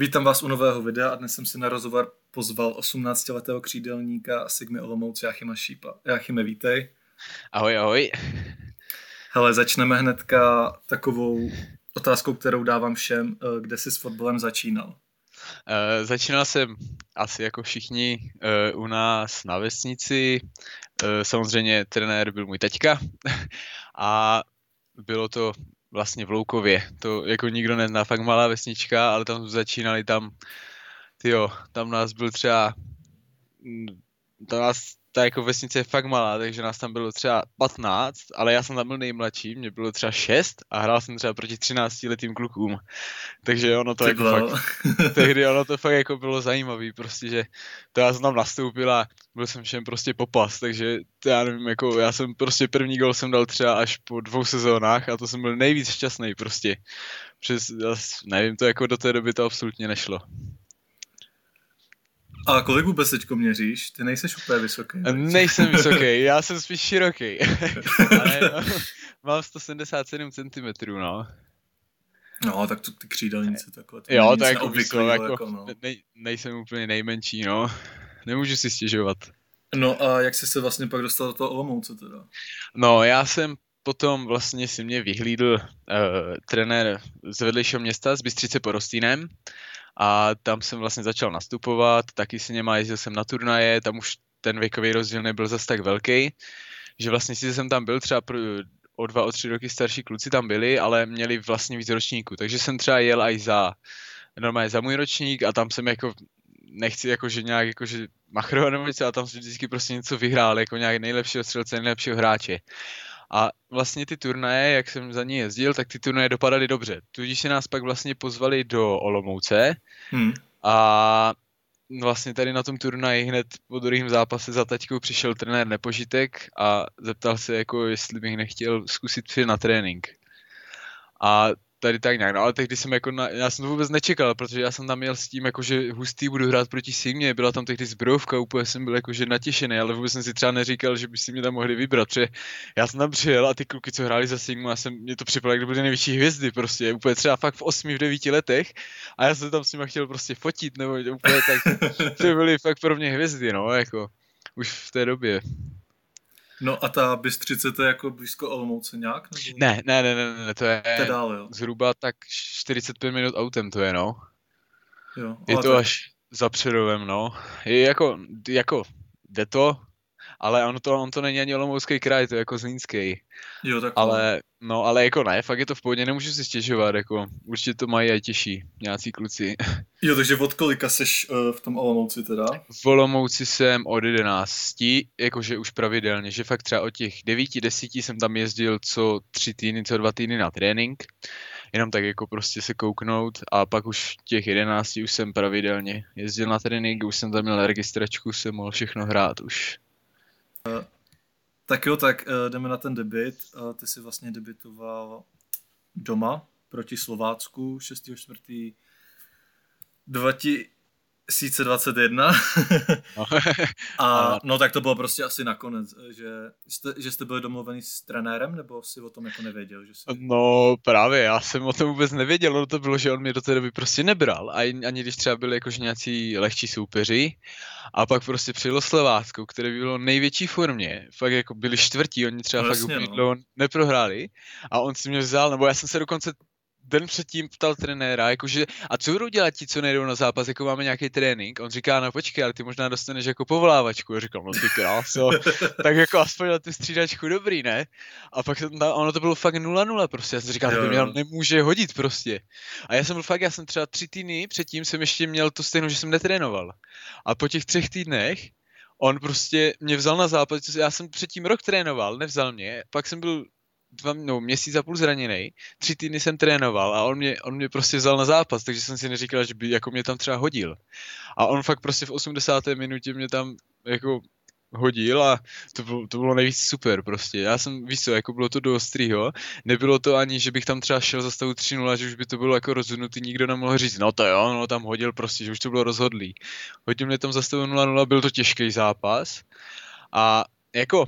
Vítám vás u nového videa a dnes jsem si na rozhovor pozval 18-letého křídelníka Sigmy Olomouc Jáchyma Šípa. Jáchyme, vítej. Ahoj, ahoj. Hele, začneme hnedka takovou otázkou, kterou dávám všem. Eh, kde jsi s fotbalem začínal? Uh, začínal jsem asi jako všichni uh, u nás na vesnici. Uh, samozřejmě trenér byl můj teďka a bylo to vlastně v Loukově. To jako nikdo nezná, fakt malá vesnička, ale tam začínali tam, tyjo, tam nás byl třeba, mm, tam nás ta jako vesnice je fakt malá, takže nás tam bylo třeba 15, ale já jsem tam byl nejmladší, mě bylo třeba 6 a hrál jsem třeba proti 13 letým klukům. Takže ono to jako fakt, tehdy ono to fakt jako bylo zajímavý, prostě, že to já jsem tam nastoupil a byl jsem všem prostě popas, takže to já nevím, jako já jsem prostě první gol jsem dal třeba až po dvou sezónách a to jsem byl nejvíc šťastný prostě. Přes, nevím, to jako do té doby to absolutně nešlo. A kolik vůbec teďko měříš? Ty nejseš úplně vysoký. Ne? Nejsem vysoký, já jsem spíš široký. Ale no, mám 177 cm, no. No, tak to ty křídelnice takhle. To jo, to jako, vysoko, jako, jako no. ne, nejsem úplně nejmenší, no. Nemůžu si stěžovat. No a jak jsi se vlastně pak dostal do toho Olomouce teda? No, já jsem potom vlastně si mě vyhlídl uh, trenér z vedlejšího města z Bystřice pod Rostýnem a tam jsem vlastně začal nastupovat, taky si něma jezdil jsem na turnaje, tam už ten věkový rozdíl nebyl zas tak velký, že vlastně si jsem tam byl třeba pro, o dva, o tři roky starší kluci tam byli, ale měli vlastně víc ročníků, takže jsem třeba jel i za normálně za můj ročník a tam jsem jako nechci jako, že nějak jako, že machrovat nebo něco, a tam jsem vždycky prostě něco vyhrál, jako nějak nejlepšího střelce, nejlepšího hráče. A vlastně ty turnaje, jak jsem za ní jezdil, tak ty turnaje dopadaly dobře. Tudíž se nás pak vlastně pozvali do Olomouce hmm. a vlastně tady na tom turnaji hned po druhém zápase za taťkou přišel trenér Nepožitek a zeptal se, jako jestli bych nechtěl zkusit přijít na trénink. A tady tak nějak, no ale tehdy jsem jako, na, já jsem to vůbec nečekal, protože já jsem tam měl s tím, jako že hustý budu hrát proti Sigmě, byla tam tehdy zbrojovka, úplně jsem byl jako že natěšený, ale vůbec jsem si třeba neříkal, že by si mě tam mohli vybrat, protože já jsem tam přijel a ty kluky, co hráli za Sigmu, já jsem, mě to připadalo, jak byly největší hvězdy prostě, úplně třeba fakt v 8, v 9 letech a já jsem tam s nimi chtěl prostě fotit, nebo úplně tak, to byly fakt pro mě hvězdy, no, jako už v té době. No a ta Bystřice to je jako blízko Olomouce nějak? Nebo... Ne, ne, ne, ne, ne, to je to dál, jo. zhruba tak 45 minut autem to je, no. Jo, je to tak... až za Přerovem, no. Je jako, jako, jde to, ale on to, on to není ani Olomoucký kraj, to je jako Zlínský. Jo, tak ale, no, ale jako ne, fakt je to v pohodě, nemůžu si stěžovat, jako, určitě to mají i těžší, nějací kluci. Jo, takže od kolika seš uh, v tom Olomouci teda? V Olomouci jsem od 11, jakože už pravidelně, že fakt třeba od těch 9, 10 jsem tam jezdil co tři týdny, co dva týdny na trénink, jenom tak jako prostě se kouknout a pak už těch 11 už jsem pravidelně jezdil na trénink, už jsem tam měl registračku, jsem mohl všechno hrát už. Uh, tak jo, tak uh, jdeme na ten debit. Uh, ty jsi vlastně debitoval doma proti Slovácku 6.4. 2021. No. a no tak to bylo prostě asi nakonec, že jste, že jste byli domluvený s trenérem, nebo si o tom jako nevěděl? Že jsi... No právě, já jsem o tom vůbec nevěděl, no to bylo, že on mě do té doby prostě nebral, a ani když třeba byli jakož nějací lehčí soupeři, a pak prostě přijelo Slovácko, které bylo největší formě, fakt jako byli čtvrtí, oni třeba no, fakt úplně no. neprohráli, a on si mě vzal, nebo já jsem se dokonce den předtím ptal trenéra, jakože, a co budou dělat ti, co nejdou na zápas, jako máme nějaký trénink? On říká, no počkej, ale ty možná dostaneš jako povolávačku. Já říkám, no ty kráso, tak jako aspoň na tu střídačku dobrý, ne? A pak no, ono to bylo fakt 0-0 prostě, já jsem říkal, to by mě nemůže hodit prostě. A já jsem byl fakt, já jsem třeba tři týdny předtím jsem ještě měl to stejno, že jsem netrénoval. A po těch třech týdnech on prostě mě vzal na zápas, já jsem předtím rok trénoval, nevzal mě, pak jsem byl dva, no, měsíc a půl zraněný, tři týdny jsem trénoval a on mě, on mě prostě vzal na zápas, takže jsem si neříkal, že by jako mě tam třeba hodil. A on fakt prostě v 80. minutě mě tam jako hodil a to bylo, to bylo nejvíc super prostě. Já jsem, víš co, jako bylo to do ostrýho, nebylo to ani, že bych tam třeba šel za stavu 3 že už by to bylo jako rozhodnutý, nikdo nemohl říct, no to jo, no tam hodil prostě, že už to bylo rozhodlý. Hodil mě tam za stavu 0-0, byl to těžký zápas a jako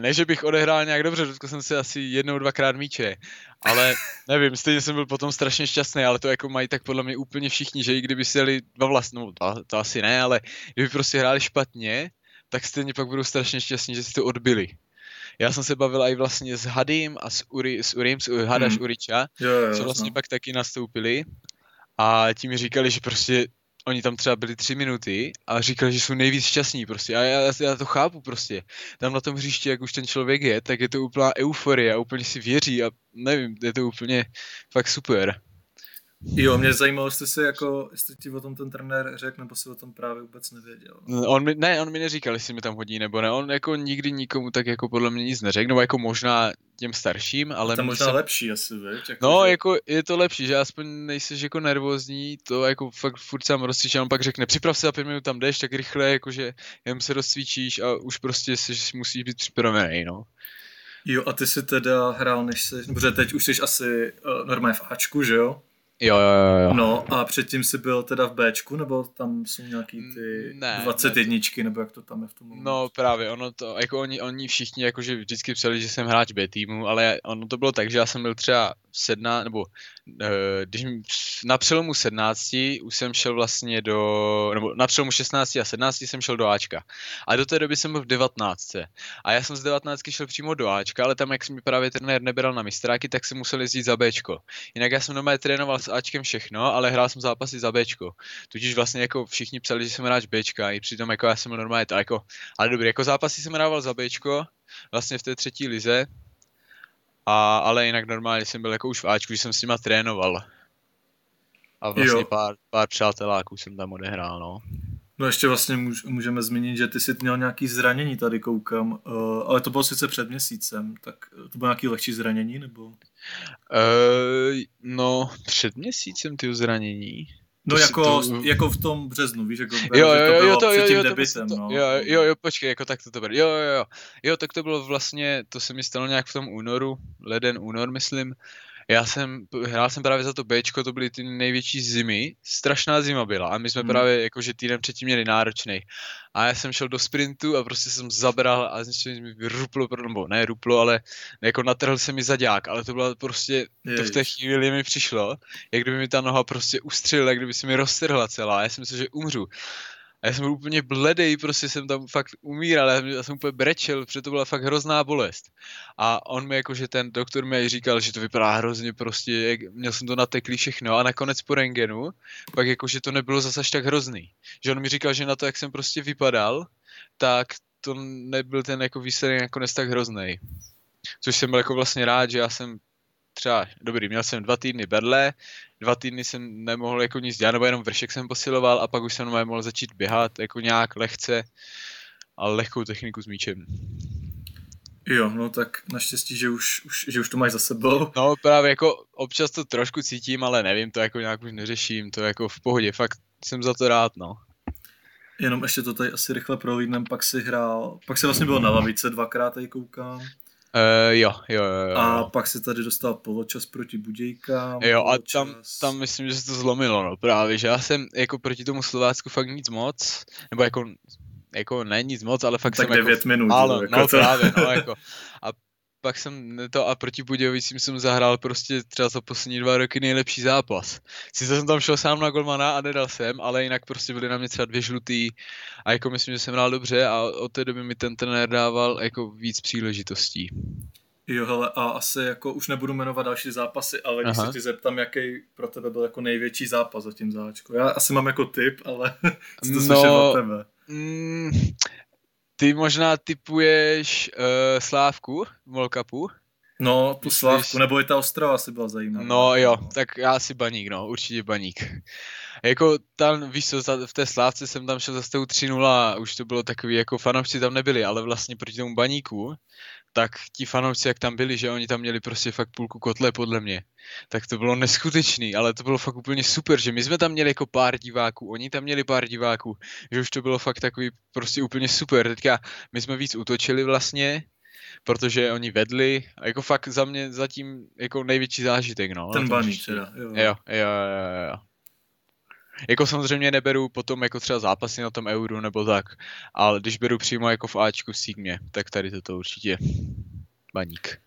ne, že bych odehrál nějak dobře, dotkl jsem se asi jednou, dvakrát míče, ale nevím, stejně jsem byl potom strašně šťastný, ale to jako mají tak podle mě úplně všichni, že i kdyby si jeli dva vlastní, no to, to asi ne, ale kdyby prostě hráli špatně, tak stejně pak budou strašně šťastní, že si to odbili. Já jsem se bavil i vlastně s Hadim a s, Uri, s Urim, s Hadaš hmm. Uriča, jo, jo, co vlastně no. pak taky nastoupili a ti mi říkali, že prostě oni tam třeba byli tři minuty a říkali, že jsou nejvíc šťastní prostě. A já, já to chápu prostě. Tam na tom hřišti, jak už ten člověk je, tak je to úplná euforie a úplně si věří a nevím, je to úplně fakt super. Jo, mě zajímalo, jestli si jako, jestli ti o tom ten trenér řekl, nebo si o tom právě vůbec nevěděl. On mi, ne, on mi neříkal, jestli mi tam hodí nebo ne. On jako nikdy nikomu tak jako podle mě nic neřekl, nebo jako možná těm starším, ale... To je možná se... lepší asi, viď? Jako, no, že... jako je to lepší, že aspoň nejsi jako nervózní, to jako fakt furt sám rozcvičí, on pak řekne, připrav se a pět minut tam jdeš, tak rychle, jakože jen se rozcvičíš a už prostě jsi, musíš být připravený, no. Jo, a ty si teda hrál, než jsi, protože teď už jsi asi uh, normálně v Ačku, že jo? Jo, jo, jo. No a předtím jsi byl teda v Bčku, nebo tam jsou nějaký ty ne, 21, ne. nebo jak to tam je v tom momentu? No právě, ono to, jako oni, oni všichni jakože vždycky psali, že jsem hráč B týmu, ale ono to bylo tak, že já jsem byl třeba 17, nebo Eh, když na přelomu 17 už jsem šel vlastně do, nebo na přelomu 16 a 17 jsem šel do Ačka. A do té doby jsem byl v 19. A já jsem z 19 šel přímo do Ačka, ale tam, jak mi právě trenér nebral na mistráky, tak jsem musel jezdit za Bčko. Jinak já jsem normálně trénoval s Ačkem všechno, ale hrál jsem zápasy za Bčko. Tudíž vlastně jako všichni psali, že jsem hráč Bčka, i přitom jako já jsem normálně to, jako, ale dobrý, jako zápasy jsem hrával za Bčko, vlastně v té třetí lize, a, ale jinak normálně jsem byl jako už v Ačku, že jsem s nima trénoval. A vlastně pár, pár přáteláků jsem tam odehrál, no. No ještě vlastně můž, můžeme zmínit, že ty jsi měl nějaký zranění tady koukám, uh, ale to bylo sice před měsícem, tak to bylo nějaký lehčí zranění, nebo? Uh, no, před měsícem ty zranění. No jako, to... jako v tom březnu, víš, jako jo, jo, jo, to bylo to, před tím jo, debitem, to, no. Jo, jo, jo, počkej, jako tak to to bylo. Jo, jo, jo. Jo, tak to bylo vlastně, to se mi stalo nějak v tom únoru, leden, únor, myslím. Já jsem, hrál jsem právě za to Bčko, to byly ty největší zimy, strašná zima byla a my jsme hmm. právě jakože týden předtím měli náročný. A já jsem šel do sprintu a prostě jsem zabral a z mi ruplo, nebo ne ruplo, ale jako natrhl se mi zadák, ale to bylo prostě, Jež. to v té chvíli mi přišlo, jak kdyby mi ta noha prostě ustřelila, jak kdyby se mi roztrhla celá, já jsem myslel, že umřu. A já jsem byl úplně bledej, prostě jsem tam fakt umíral, já jsem úplně brečel, protože to byla fakt hrozná bolest. A on mi jakože ten doktor mi říkal, že to vypadá hrozně prostě, jak, měl jsem to nateklý všechno a nakonec po rengenu, pak jakože to nebylo zase až tak hrozný. Že on mi říkal, že na to, jak jsem prostě vypadal, tak to nebyl ten jako výsledek nakonec tak hrozný. Což jsem byl jako vlastně rád, že já jsem třeba, dobrý, měl jsem dva týdny bedle, dva týdny jsem nemohl jako nic dělat, nebo jenom vršek jsem posiloval a pak už jsem mohl začít běhat jako nějak lehce, ale lehkou techniku s míčem. Jo, no tak naštěstí, že už, už, že už to máš za sebou. No právě jako občas to trošku cítím, ale nevím, to jako nějak už neřeším, to jako v pohodě, fakt jsem za to rád, no. Jenom ještě to tady asi rychle prohlídnem, pak si hrál, pak si vlastně byl na lavice dvakrát, tady koukám. Uh, jo, jo, jo, jo. A pak se tady dostal poločas proti Budějkám. Jo, a tam, tam myslím, že se to zlomilo, no právě, že já jsem jako proti tomu Slovácku fakt nic moc, nebo jako jako ne nic moc, ale fakt tak jsem 9 jako, minut. Málo, jako no to. právě, no jako. A pak jsem to a proti Budějovicím jsem zahrál prostě třeba za poslední dva roky nejlepší zápas. Sice jsem tam šel sám na golmana a nedal jsem, ale jinak prostě byly na mě třeba dvě žlutý a jako myslím, že jsem hrál dobře a od té doby mi ten trenér dával jako víc příležitostí. Jo, hele, a asi jako už nebudu jmenovat další zápasy, ale když Aha. se ti zeptám, jaký pro tebe byl jako největší zápas zatím záčko. Já asi mám jako tip, ale to no, od tebe. Mm, ty možná typuješ uh, Slávku v World Cupu? No, tu Myslíš... Slávku, nebo i ta Ostrava si byla zajímavá. No jo, tak já si baník, no, určitě baník. Jako tam, víš co, v té Slávce jsem tam šel za 3-0 a už to bylo takový, jako fanoušci tam nebyli, ale vlastně proti tomu baníku, tak ti fanoušci, jak tam byli, že oni tam měli prostě fakt půlku kotle, podle mě, tak to bylo neskutečný, ale to bylo fakt úplně super, že my jsme tam měli jako pár diváků, oni tam měli pár diváků, že už to bylo fakt takový prostě úplně super. Teďka my jsme víc útočili vlastně, protože oni vedli a jako fakt za mě zatím jako největší zážitek, no. Ten baník teda, jo. Jo, jo, jo, jo. Jako samozřejmě neberu potom jako třeba zápasy na tom euru nebo tak, ale když beru přímo jako v Ačku v Sigmě, tak tady toto určitě baník.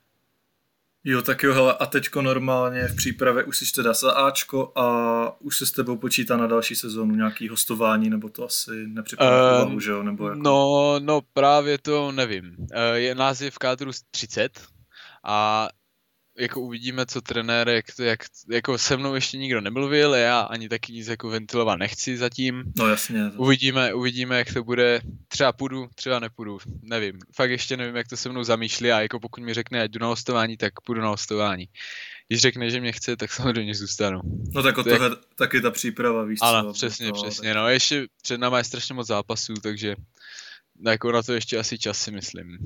Jo, tak jo, hele, a teďko normálně v přípravě už jsi teda za Ačko a už se s tebou počítá na další sezónu nějaký hostování, nebo to asi nepřipadá um, že jo? Nebo jako... No, no právě to nevím. Uh, je název v kádru 30 a jako uvidíme, co trenér, jak, jak, jako se mnou ještě nikdo nemluvil, já ani taky nic jako ventilovat nechci zatím. No jasně. To... Uvidíme, uvidíme, jak to bude. Třeba půjdu, třeba nepůjdu, nevím. Fakt ještě nevím, jak to se mnou zamýšlí a jako pokud mi řekne, ať jdu na hostování, tak půjdu na hostování. Když řekne, že mě chce, tak samozřejmě zůstanu. No tak o to je... taky ta příprava, víš Ano, co, přesně, to, přesně. Tak... No ještě před náma je strašně moc zápasů, takže jako na to ještě asi čas si myslím.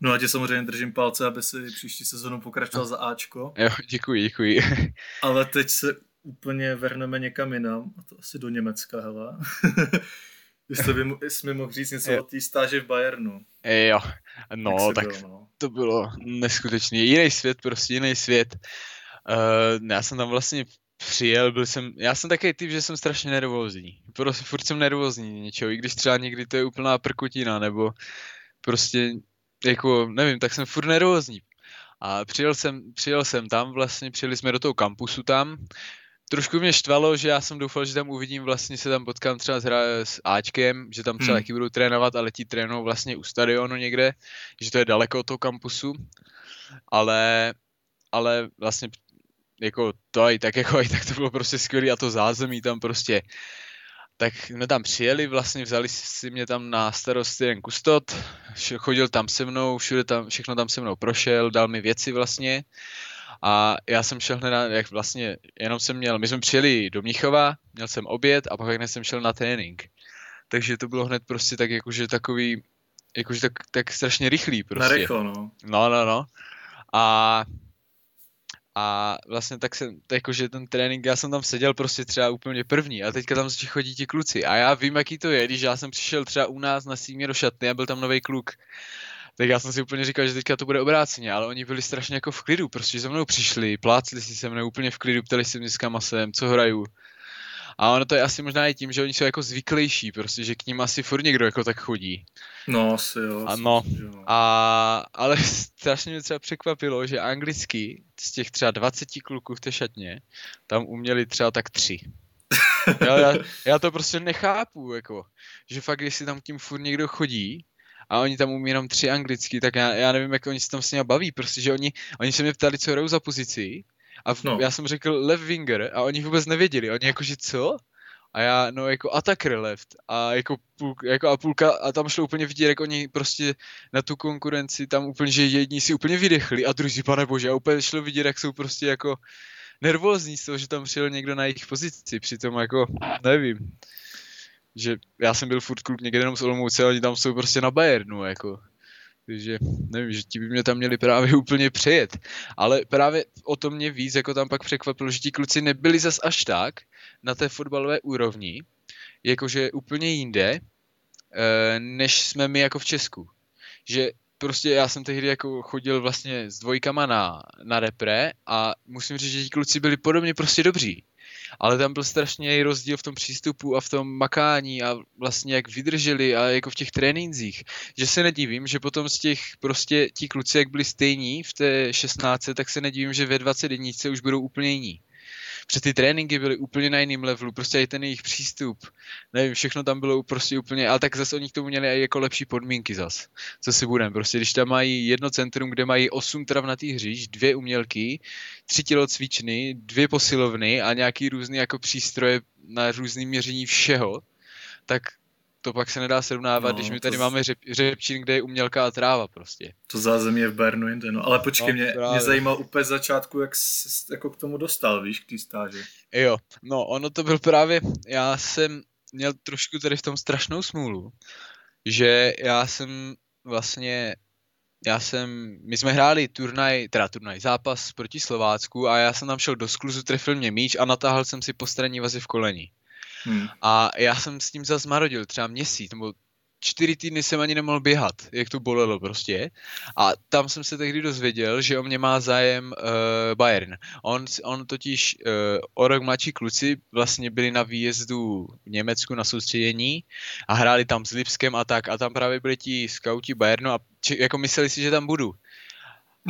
No a tě samozřejmě držím palce, aby si příští sezonu pokračoval za Ačko. Jo, děkuji, děkuji. Ale teď se úplně vrhneme někam jinam, a to asi do Německa, hele. Jestli by jsi mi mohl říct něco jo. o té stáži v Bayernu. Jo, no tak byl, no? to bylo neskutečný. Jiný svět, prostě jiný svět. Uh, já jsem tam vlastně přijel, byl jsem, já jsem takový typ, že jsem strašně nervózní. Prostě furt jsem nervózní něčeho, i když třeba někdy to je úplná prkutina, nebo prostě jako, nevím, tak jsem furt nervózní. A přijel jsem, přijel jsem tam, vlastně přijeli jsme do toho kampusu tam. Trošku mě štvalo, že já jsem doufal, že tam uvidím, vlastně se tam potkám třeba s, s Ačkem, že tam třeba hmm. taky budou trénovat, ale ti trénují vlastně u stadionu někde, že to je daleko od toho kampusu. Ale, ale vlastně jako to i tak jako i tak to bylo prostě skvělé a to zázemí tam prostě tak jsme tam přijeli, vlastně vzali si mě tam na starost jeden kustot, chodil tam se mnou, všude tam, všechno tam se mnou prošel, dal mi věci vlastně a já jsem šel hned, na, jak vlastně, jenom jsem měl, my jsme přijeli do Mnichova, měl jsem oběd a pak hned jsem šel na trénink. Takže to bylo hned prostě tak jakože takový, jakože tak, tak strašně rychlý prostě. Na rychlo, no. No, no, no. A a vlastně tak jsem, jakože ten trénink, já jsem tam seděl prostě třeba úplně první a teďka tam chodí ti kluci a já vím, jaký to je, když já jsem přišel třeba u nás na símě do šatny a byl tam nový kluk, tak já jsem si úplně říkal, že teďka to bude obráceně, ale oni byli strašně jako v klidu, prostě se mnou přišli, plácli si se mnou úplně v klidu, ptali si mě s kamasem, co hraju. A ono to je asi možná i tím, že oni jsou jako zvyklejší, prostě, že k ním asi furt někdo jako tak chodí. No, asi jo. Ano, a, ale strašně mě třeba překvapilo, že anglicky z těch třeba 20 kluků v té šatně, tam uměli třeba tak tři. já, já, já, to prostě nechápu, jako, že fakt, jestli tam tím furt někdo chodí, a oni tam umí jenom tři anglicky, tak já, já nevím, jak oni se tam s ním baví, prostě, že oni, oni se mě ptali, co hrajou za pozici a v, no. já jsem řekl left winger a oni vůbec nevěděli. Oni jakože co? A já, no jako attacker left a jako, půl, jako a půlka a tam šlo úplně vidět, jak oni prostě na tu konkurenci tam úplně, že jedni si úplně vydechli a druzí, pane bože, a úplně šlo vidět, jak jsou prostě jako nervózní z toho, že tam přijel někdo na jejich pozici, přitom jako, nevím, že já jsem byl furt kluk někde jenom z Olomouce, oni tam jsou prostě na Bayernu, jako. Takže nevím, že ti by mě tam měli právě úplně přejet. Ale právě o to mě víc, jako tam pak překvapilo, že ti kluci nebyli zas až tak na té fotbalové úrovni, jakože úplně jinde, eh, než jsme my jako v Česku. Že prostě já jsem tehdy jako chodil vlastně s dvojkama na, na repre a musím říct, že ti kluci byli podobně prostě dobří ale tam byl strašně rozdíl v tom přístupu a v tom makání a vlastně jak vydrželi a jako v těch trénincích, že se nedivím, že potom z těch prostě ti kluci, jak byli stejní v té 16, tak se nedivím, že ve 21 už budou úplně jiní. Protože ty tréninky byly úplně na jiném levelu, prostě i ten jejich přístup, nevím, všechno tam bylo prostě úplně, ale tak zase oni k tomu měli i jako lepší podmínky zas, co si budem, prostě když tam mají jedno centrum, kde mají osm travnatých hřiš, dvě umělky, tři tělocvičny, dvě posilovny a nějaký různý jako přístroje na různý měření všeho, tak to pak se nedá srovnávat, no, když my tady z... máme řep, řepčín, kde je umělká a tráva prostě. To zázemí je v Bernu jinde, no. Ale počkej, no, mě, mě zajímal úplně začátku, jak jsi jako k tomu dostal, víš, k té stáži. Jo, no ono to byl právě, já jsem měl trošku tady v tom strašnou smůlu, že já jsem vlastně já jsem, my jsme hráli turnaj, teda turnaj, zápas proti Slovácku a já jsem tam šel do skluzu, trefil mě míč a natáhl jsem si po straně vazy v koleni. Hmm. A já jsem s tím zase marodil třeba měsíc, nebo čtyři týdny jsem ani nemohl běhat, jak to bolelo prostě. A tam jsem se tehdy dozvěděl, že o mě má zájem uh, Bayern. On, on totiž uh, o rok mladší kluci vlastně byli na výjezdu v Německu na soustředění a hráli tam s Lipskem a tak. A tam právě byli ti skauti Bayernu a či, jako mysleli si, že tam budu.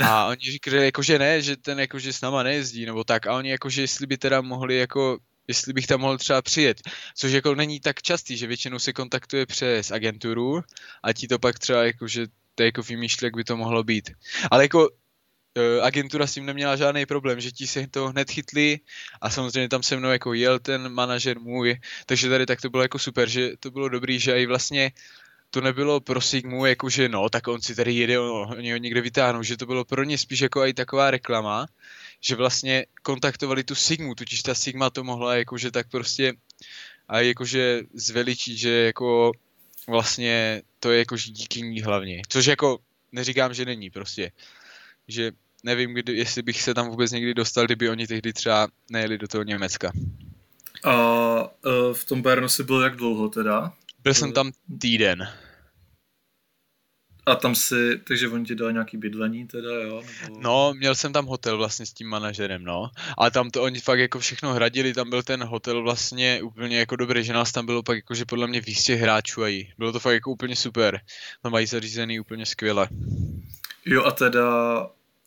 A oni říkali, jako, že ne, že ten jako, že s náma nejezdí, nebo tak. A oni jako, že jestli by teda mohli jako jestli bych tam mohl třeba přijet, což jako není tak častý, že většinou se kontaktuje přes agenturu a ti to pak třeba jako, že to jako vymýšlí, jak by to mohlo být. Ale jako uh, agentura s tím neměla žádný problém, že ti se to hned chytli a samozřejmě tam se mnou jako jel ten manažer můj, takže tady tak to bylo jako super, že to bylo dobrý, že i vlastně to nebylo pro Sigmu jako, že no, tak on si tady jede, oni ho někde vytáhnou, že to bylo pro ně spíš jako i taková reklama, že vlastně kontaktovali tu Sigmu, totiž ta Sigma to mohla jakože tak prostě a jakože zveličit, že jako vlastně to je jakože díky ní hlavně. Což jako neříkám, že není prostě. Že nevím, kdy, jestli bych se tam vůbec někdy dostal, kdyby oni tehdy třeba nejeli do toho Německa. A uh, v tom Bernu si byl jak dlouho teda? Byl jsem tam týden. A tam si, takže oni ti dali nějaký bydlení teda, jo? Nebo... No, měl jsem tam hotel vlastně s tím manažerem, no. A tam to oni fakt jako všechno hradili, tam byl ten hotel vlastně úplně jako dobrý, že nás tam bylo pak jakože podle mě výstě hráčů a jí. Bylo to fakt jako úplně super. Tam mají zařízený úplně skvěle. Jo a teda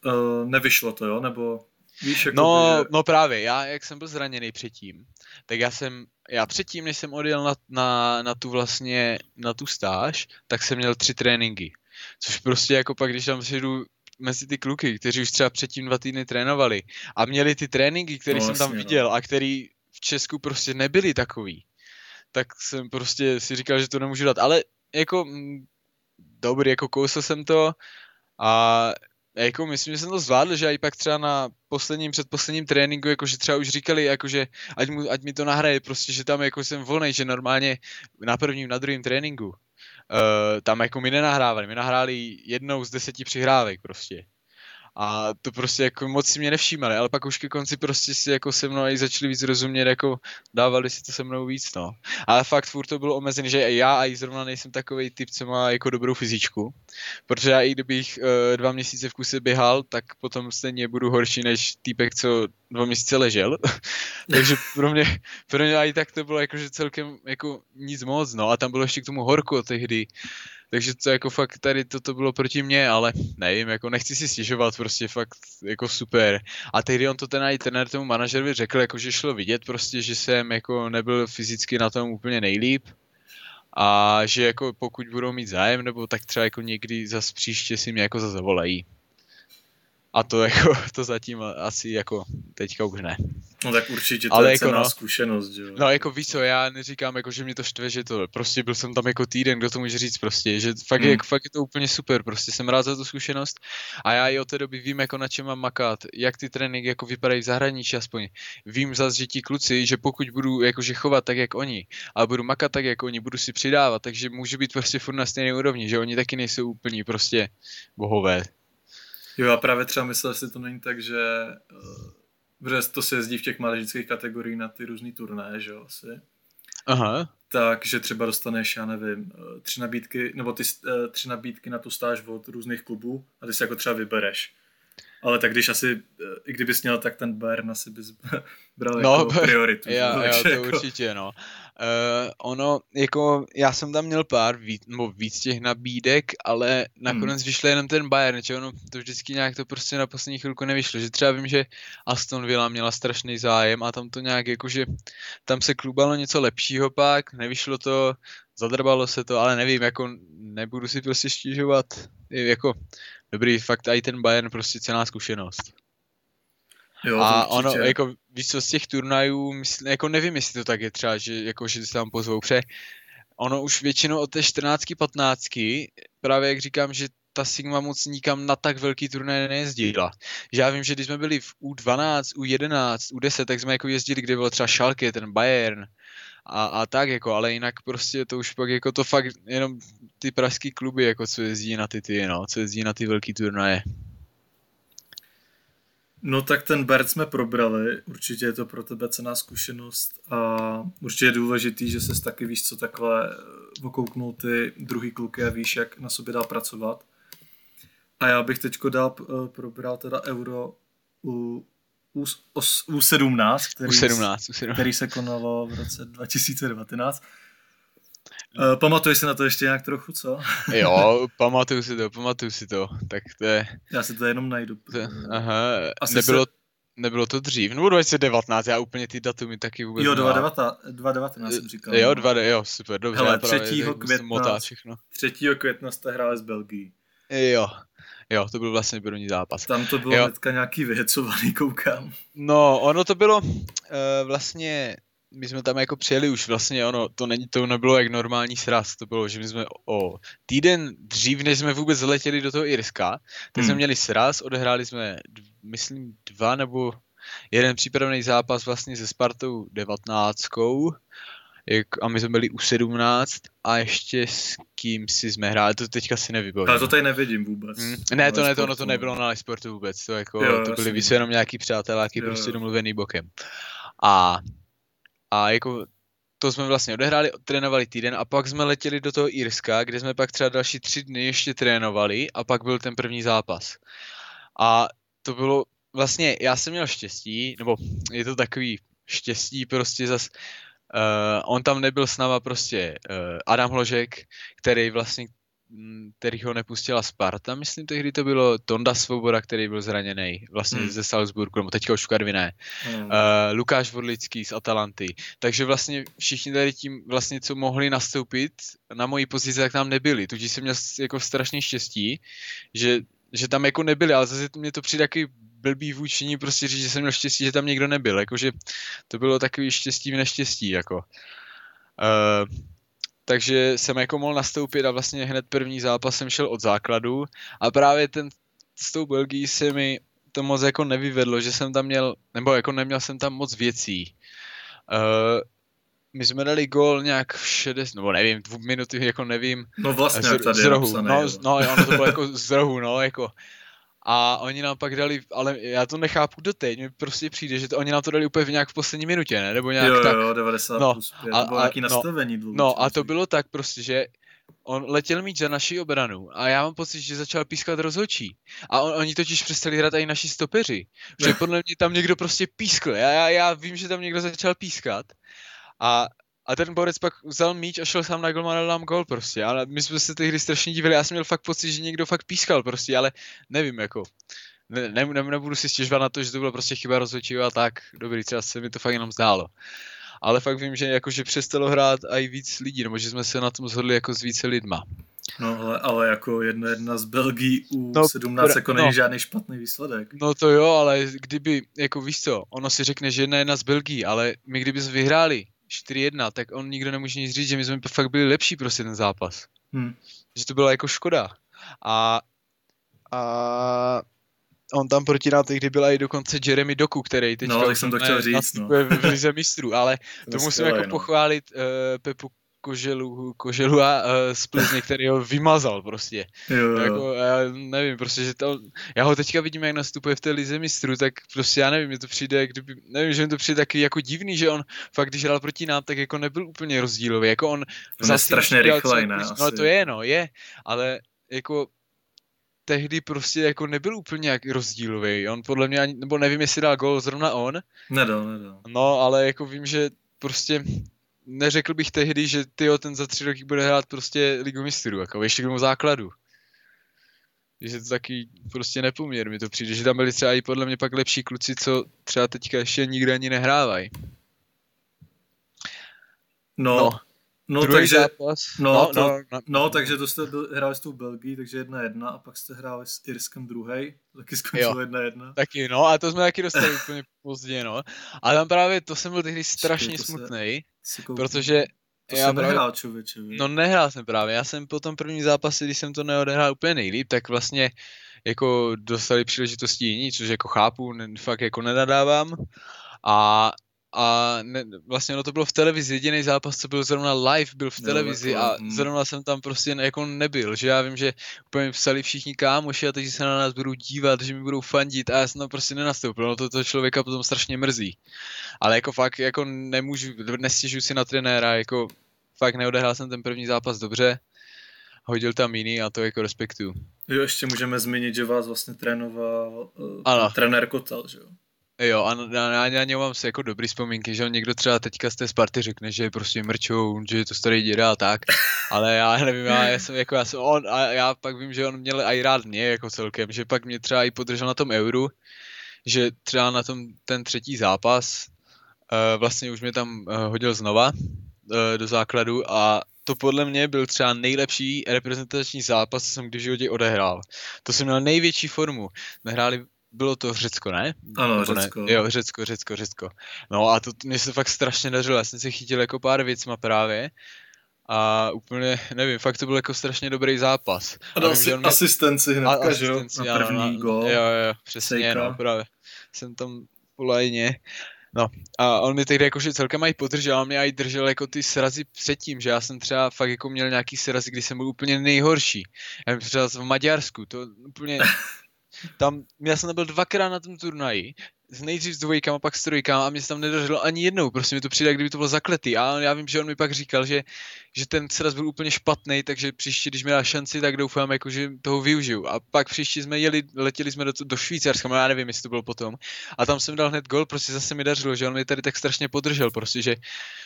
uh, nevyšlo to, jo? Nebo víš, jako No, že... no právě, já jak jsem byl zraněný předtím, tak já jsem, já předtím, než jsem odjel na, na, na tu vlastně, na tu stáž, tak jsem měl tři tréninky. Což prostě jako pak, když tam přijdu mezi ty kluky, kteří už třeba předtím dva týdny trénovali a měli ty tréninky, které no, jsem tam no. viděl no. a který v Česku prostě nebyli takový, tak jsem prostě si říkal, že to nemůžu dát. Ale jako mm, dobrý, jako kousl jsem to a jako myslím, že jsem to zvládl, že i pak třeba na posledním, předposledním tréninku, jakože třeba už říkali, jakože ať, mu, ať mi to nahraje, prostě, že tam jako jsem volný, že normálně na prvním, na druhém tréninku uh, tam jako my nenahrávali, my nahráli jednou z deseti přihrávek prostě. A to prostě jako moc si mě nevšímali, ale pak už ke konci prostě si jako se mnou i začali víc rozumět, jako dávali si to se mnou víc, no. Ale fakt furt to bylo omezené, že já a i zrovna nejsem takový typ, co má jako dobrou fyzičku, protože já i kdybych uh, dva měsíce v kuse běhal, tak potom stejně budu horší než týpek, co dva měsíce ležel. Takže pro mě, pro mě i tak to bylo jakože celkem jako nic moc, no. A tam bylo ještě k tomu horko tehdy. Takže to jako fakt tady toto bylo proti mně, ale nevím, jako nechci si stěžovat, prostě fakt jako super. A tehdy on to ten i trenér tomu manažerovi řekl, jako že šlo vidět prostě, že jsem jako nebyl fyzicky na tom úplně nejlíp. A že jako pokud budou mít zájem, nebo tak třeba jako někdy zas příště si mě jako zavolají. A to jako, to zatím asi jako teďka už ne. No tak určitě to Ale je jako cená no, zkušenost, že jo. No jako víš co, já neříkám jako, že mě to štve, že to, prostě byl jsem tam jako týden, kdo to může říct prostě, že fakt, hmm. je, jako, fakt je to úplně super, prostě jsem rád za tu zkušenost a já i od té doby vím jako na čem mám makat, jak ty tréninky jako vypadají v zahraničí aspoň. Vím zase, že ti kluci, že pokud budu jakože chovat tak, jak oni, a budu makat tak, jak oni, budu si přidávat, takže můžu být prostě furt na stejné úrovni, že oni taky nejsou úplně prostě bohové. Jo, a právě třeba myslel, že to není tak, že uh protože to se jezdí v těch mládežnických kategoriích na ty různý turné, že jo, asi. Aha. Takže třeba dostaneš, já nevím, eh, tři nabídky, nebo ty eh, tři nabídky na tu stáž od různých klubů a ty si jako třeba vybereš. Ale tak když asi, eh, i kdybys měl, tak ten Bayern asi bys bral no, jako prioritu. Jo, jo, to jako... určitě, no. Uh, ono, jako, já jsem tam měl pár víc, nebo víc těch nabídek, ale nakonec hmm. vyšel jenom ten Bayern, že ono to vždycky nějak to prostě na poslední chvilku nevyšlo, že třeba vím, že Aston Villa měla strašný zájem a tam to nějak jakože, tam se klubalo něco lepšího pak, nevyšlo to, zadrbalo se to, ale nevím, jako nebudu si prostě stížovat, jako dobrý, fakt i ten Bayern prostě cená zkušenost. Jo, a ono, jako víš co, z těch turnajů, myslím, jako nevím, jestli to tak je třeba, že, jako, že se tam pozvou, pře ono už většinou od té 14 15 právě jak říkám, že ta Sigma moc nikam na tak velký turnaj nejezdila. Že já vím, že když jsme byli v U12, U11, U10, tak jsme jako jezdili, kde byl třeba Schalke, ten Bayern a, a tak jako, ale jinak prostě to už pak jako to fakt jenom ty pražský kluby, jako co jezdí na ty ty, no, co jezdí na ty velký turnaje. No tak ten Bert jsme probrali, určitě je to pro tebe cená zkušenost a určitě je důležitý, že ses taky víš co takhle okouknul ty druhý kluky a víš, jak na sobě dá pracovat. A já bych teďko dal, uh, probral teda euro u, u, u 17, který, u 17, u 17. který se konalo v roce 2019. Uh, pamatuješ si na to ještě nějak trochu, co? jo, pamatuju si to, pamatuju si to. Tak to je... Já si to jenom najdu. To, aha, Asi nebylo, se... nebylo to dřív, nebo 2019, já úplně ty datumy taky vůbec Jo, 2019, 2019 jsem říkal. Jo, 2, jo, super, dobře. Hele, 3. května, 3. května jste hráli s Belgií. Jo, Jo, to byl vlastně první zápas. Tam to bylo jo. hnedka nějaký vyhecovaný, koukám. No, ono to bylo uh, vlastně my jsme tam jako přijeli už vlastně, ono, to, není, to nebylo jak normální sraz, to bylo, že my jsme o týden dřív, než jsme vůbec letěli do toho Irska, tak hmm. jsme měli sraz, odehráli jsme, myslím, dva nebo jeden přípravný zápas vlastně se Spartou 19 a my jsme byli u 17 a ještě s kým si jsme hráli, to teďka si nevybavím. Ale to tady nevidím vůbec. Mm, ne, to ne, to, ono to nebylo na sportu vůbec, to, jako, jo, to byli vysvět jenom nějaký přáteláky, jo, prostě domluvený bokem. A a jako to jsme vlastně odehráli, trénovali týden a pak jsme letěli do toho Irska, kde jsme pak třeba další tři dny ještě trénovali a pak byl ten první zápas. A to bylo vlastně, já jsem měl štěstí, nebo je to takový štěstí prostě zas, uh, on tam nebyl s náma prostě uh, Adam Hložek, který vlastně Mm, který ho nepustila Sparta, myslím tehdy to bylo Tonda Svoboda, který byl zraněný vlastně hmm. ze Salzburgu, nebo teďka už v Karviné, hmm. uh, Lukáš Vodlický z Atalanty, takže vlastně všichni tady tím vlastně, co mohli nastoupit na mojí pozici, tak tam nebyli, tudíž jsem měl jako strašně štěstí, že, že tam jako nebyli, ale zase mě to přijde takový blbý vůčiní prostě říct, že jsem měl štěstí, že tam někdo nebyl, jakože to bylo takový štěstí v neštěstí, jako. Uh, takže jsem jako mohl nastoupit a vlastně hned první zápas jsem šel od základu a právě ten s tou Belgií se mi to moc jako nevyvedlo, že jsem tam měl, nebo jako neměl jsem tam moc věcí. Uh, my jsme dali gol nějak v 60, nebo nevím, dvou minuty, jako nevím. No vlastně, z, tady z rohu, no, no, ono to bylo jako z rohu, no, jako a oni nám pak dali, ale já to nechápu doteď, mi prostě přijde, že to, oni nám to dali úplně nějak v poslední minutě, ne? Nebo nějak jo, tak. Jo, 90 no, plus 5, a, nějaký no, nastavení dlouho. No a to bylo tak prostě, že on letěl mít za naší obranu a já mám pocit, že začal pískat rozhodčí. A on, oni totiž přestali hrát i naši stopeři. Že podle mě tam někdo prostě pískl. Já, já, já vím, že tam někdo začal pískat. A a ten borec pak vzal míč a šel sám na golmana a dám gol prostě, ale my jsme se tehdy strašně divili, já jsem měl fakt pocit, že někdo fakt pískal prostě, ale nevím jako. Ne, ne, ne, nebudu si stěžovat na to, že to bylo prostě chyba rozhodčího a tak, dobrý, třeba se mi to fakt jenom zdálo. Ale fakt vím, že jakože přestalo hrát i víc lidí, nebo že jsme se na tom shodli jako s více lidma. No ale, ale jako jedna jedna z Belgii u no, 17 jako není no, žádný špatný výsledek. No to jo, ale kdyby, jako víš co, ono si řekne, že jedna jedna z Belgii, ale my kdyby jsme vyhráli 4-1, tak on nikdo nemůže nic říct, že my jsme fakt byli lepší prostě ten zápas. Hmm. Že to byla jako škoda. A, a on tam proti nám tehdy byla i dokonce Jeremy Doku, který teďka no, tak jsem to chtěl říct, no. v lize mistrů, ale to musím jako no. pochválit uh, Pepu Koželu, Koželu a uh, z Plzně, který ho vymazal prostě. Jo, jo. Jako, já nevím, prostě, že to, já ho teďka vidím, jak nastupuje v té lize mistrů, tak prostě já nevím, mi to přijde, kdyby, nevím, že mi to přijde taky jako divný, že on fakt, když hrál proti nám, tak jako nebyl úplně rozdílový, jako on... On je strašně rychlej, ne? No to je, no, je, ale jako tehdy prostě jako nebyl úplně jak rozdílový. On podle mě ani, nebo nevím, jestli dal gol zrovna on. Nedal, nedal. No, ale jako vím, že prostě neřekl bych tehdy, že ty ten za tři roky bude hrát prostě ligu mistrů, jako ještě k tomu základu. Že to taky prostě nepoměr mi to přijde, že tam byli třeba i podle mě pak lepší kluci, co třeba teďka ještě nikdy ani nehrávají. No, no, no takže, zápas. No, no, to, no, no, no, takže to jste hráli s tou Belgií, takže jedna jedna a pak jste hráli s Irskem druhý, taky skončilo jedna jedna. Taky, no, a to jsme taky dostali úplně pozdě, no. A tam právě, to jsem byl tehdy strašně smutný, protože to já jsem právě, nehrál, člověče. No nehrál jsem právě, já jsem po tom první zápase, když jsem to neodehrál úplně nejlíp, tak vlastně jako dostali příležitosti jiní, což jako chápu, ne, fakt jako nenadávám. A a ne, vlastně no to bylo v televizi, jediný zápas, co byl zrovna live, byl v televizi no, a hm. zrovna jsem tam prostě jako nebyl, že já vím, že úplně psali všichni kámoši a teď se na nás budou dívat, že mi budou fandit a já jsem tam prostě nenastoupil, no to, to člověka potom strašně mrzí. Ale jako fakt jako nemůžu, nestěžuji si na trenéra, jako fakt neodehrál jsem ten první zápas dobře, hodil tam jiný a to jako respektuju. Jo, ještě můžeme zmínit, že vás vlastně trénoval uh, trenér Kotal, že jo? Jo, a na, na něj mám se jako dobrý vzpomínky, že on někdo třeba teďka z té Sparty řekne, že je prostě mrčou, že je to starý děda a tak, ale já nevím, já, já jsem jako, já jsem on, a já pak vím, že on měl i rád mě jako celkem, že pak mě třeba i podržel na tom euru, že třeba na tom ten třetí zápas, uh, vlastně už mě tam uh, hodil znova uh, do základu a to podle mě byl třeba nejlepší reprezentační zápas, co jsem kdy v životě odehrál. To jsem měl největší formu. My hráli bylo to Řecko, ne? Ano, Nebo Řecko. Ne? Jo, Řecko, Řecko, Řecko. No a to mě se fakt strašně dařilo, já jsem se chytil jako pár věcma právě a úplně, nevím, fakt to byl jako strašně dobrý zápas. A dal si mě... asistenci hnedka, že jo? Na první gol. Jo, jo, přesně, Sejka. no, právě. Jsem tam po lajně. No a on mi tehdy jakože celkem aj podržel, on mě aj držel jako ty srazy předtím, že já jsem třeba fakt jako měl nějaký srazy, kdy jsem byl úplně nejhorší. Já třeba v Maďarsku, to úplně tam, já jsem byl dvakrát na tom turnaji, nejdřív s dvojkama, pak s trojkama a mě se tam nedařilo ani jednou, prostě mi to přijde, kdyby to bylo zakletý. A já vím, že on mi pak říkal, že, že ten sraz byl úplně špatný, takže příště, když mi dá šanci, tak doufám, jako, že toho využiju. A pak příště jsme jeli, letěli jsme do, do Švýcarska, no já nevím, jestli to bylo potom. A tam jsem dal hned gol, prostě zase mi dařilo, že on mi tady tak strašně podržel, prostě, že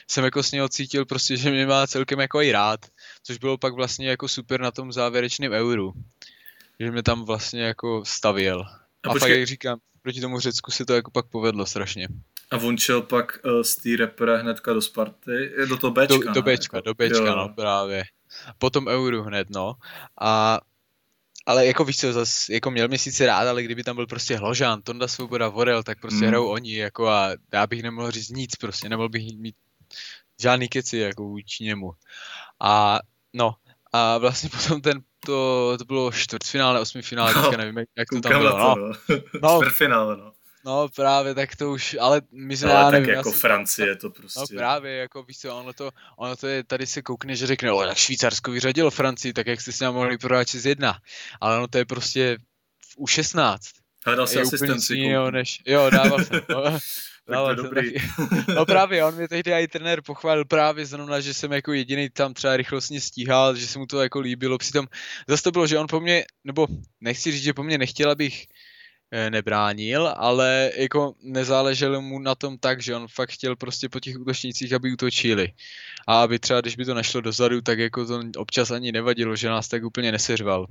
jsem jako s něho cítil, prostě, že mě má celkem jako i rád, což bylo pak vlastně jako super na tom závěrečném euru že mě tam vlastně jako stavěl. A, a počkej... pak, jak říkám, proti tomu Řecku se to jako pak povedlo strašně. A on šel pak uh, z té repre hnedka do Sparty, do toho Bčka, Do, do Bčka, do Bčka, jo. no právě. Potom Euro hned, no. A ale jako víš co, zas, jako měl mě sice rád, ale kdyby tam byl prostě Hložán, Tonda Svoboda, Vorel, tak prostě mm. hrajou oni, jako a já bych nemohl říct nic prostě, nemohl bych mít žádný keci jako vůči němu. A no, a vlastně potom ten to, to bylo čtvrtfinále, osmifinále, no, teďka nevím, jak to tam bylo. No. no. no. Čtvrtfinále, no. No právě, tak to už, ale my jsme, no, já nevím, tak jako Francie to prostě. No právě, jako víš co, ono to, ono to je, tady se koukne, že řekne, o, tak Švýcarsko vyřadilo Francii, tak jak jste s ním mohli prohrát 6-1. Ale ono to je prostě v U16. Hledal jsi asistenci. Jo, než, jo, dával jsem. No. tak to je dobrý. Taky, no právě, on mě tehdy i trenér pochválil právě zrovna, že jsem jako jediný tam třeba rychlostně stíhal, že se mu to jako líbilo. Přitom zase to bylo, že on po mně, nebo nechci říct, že po mně nechtěl, abych eh, nebránil, ale jako nezáleželo mu na tom tak, že on fakt chtěl prostě po těch útočnících, aby útočili. A aby třeba, když by to nešlo dozadu, tak jako to občas ani nevadilo, že nás tak úplně neseřval.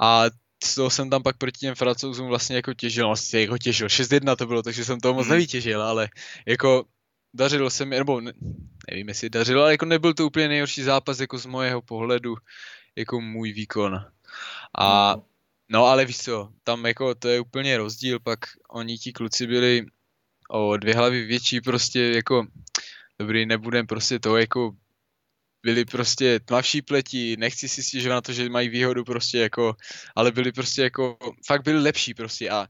A z toho jsem tam pak proti těm francouzům vlastně jako těžil, vlastně jako těžil, 6-1 to bylo, takže jsem toho moc mhm. nevytěžil, ale jako dařilo se mi, nebo ne, nevím jestli dařilo, ale jako nebyl to úplně nejhorší zápas jako z mojeho pohledu, jako můj výkon. A mhm. no ale víš co, tam jako to je úplně rozdíl, pak oni ti kluci byli o dvě hlavy větší prostě jako dobrý, nebudem prostě to jako byli prostě tmavší pleti, nechci si stěžovat na to, že mají výhodu prostě jako, ale byli prostě jako, fakt byli lepší prostě a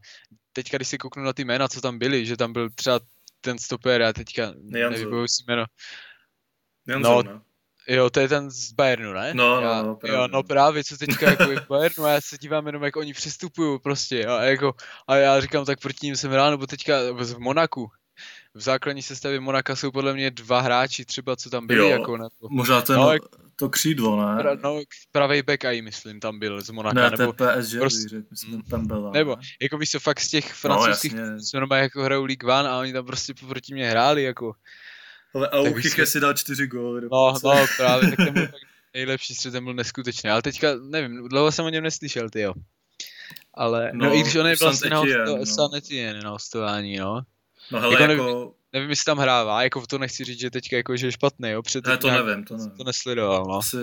teďka, když si kouknu na ty jména, co tam byli, že tam byl třeba ten stoper, já teďka nevybavuji si jméno. Janzo, no, Jo, to je ten z Bayernu, ne? No, no, no, právě. Jo, no právě, co teďka jako je v Bayernu a já se dívám jenom, jak oni přistupují prostě a, jako, a já říkám, tak proti ním jsem ráno, nebo teďka v Monaku, v základní sestavě Monaka jsou podle mě dva hráči třeba, co tam byli. Jo, jako na to. možná ten, no, to křídlo, ne? Pra, no, pravej back aj, myslím, tam byl z Monaka. Ne, nebo, PSG, prostě, řek, myslím, tam byl. Nebo, jako víš co, fakt z těch francouzských, no, co normálně jako hrajou League One a oni tam prostě proti mě hráli, jako. Ale Aouchike si dal čtyři góly. No, no, právě, tak ten byl tak nejlepší střed, ten byl neskutečný, ale teďka, nevím, dlouho jsem o něm neslyšel, ty jo. Ale, no, no i když on je vlastně na, hosto, no. na hostování, no. No hele, jako, jako... Nevím, nevím, jestli tam hrává, jako to nechci říct, že teďka jako, že je špatný, jo, před ne, to nějak, nevím, to nevím. To nesledoval, no. Asi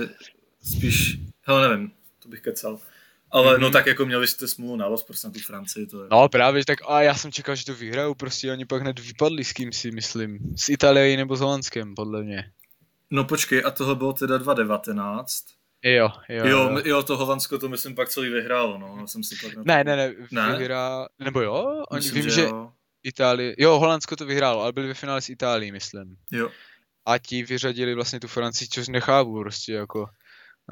spíš, hele, nevím, to bych kecal. Ale mm-hmm. no mhm. tak jako měli jste smůlu na los prostě na tu Francii, to je. No právě, tak a já jsem čekal, že to vyhrajou, prostě oni pak hned vypadli s kým si myslím. S Itálií nebo s Holandskem, podle mě. No počkej, a toho bylo teda 2019. Jo, jo, jo. Jo, jo to Holandsko to myslím pak celý vyhrálo, no. Já jsem si pak ne, ne, ne, ne, vyhrá, nebo jo, oni myslím, vím, že, že jo. Itálie, jo, Holandsko to vyhrálo, ale byli ve finále s Itálií, myslím. Jo. A ti vyřadili vlastně tu Francii, což nechápu prostě jako,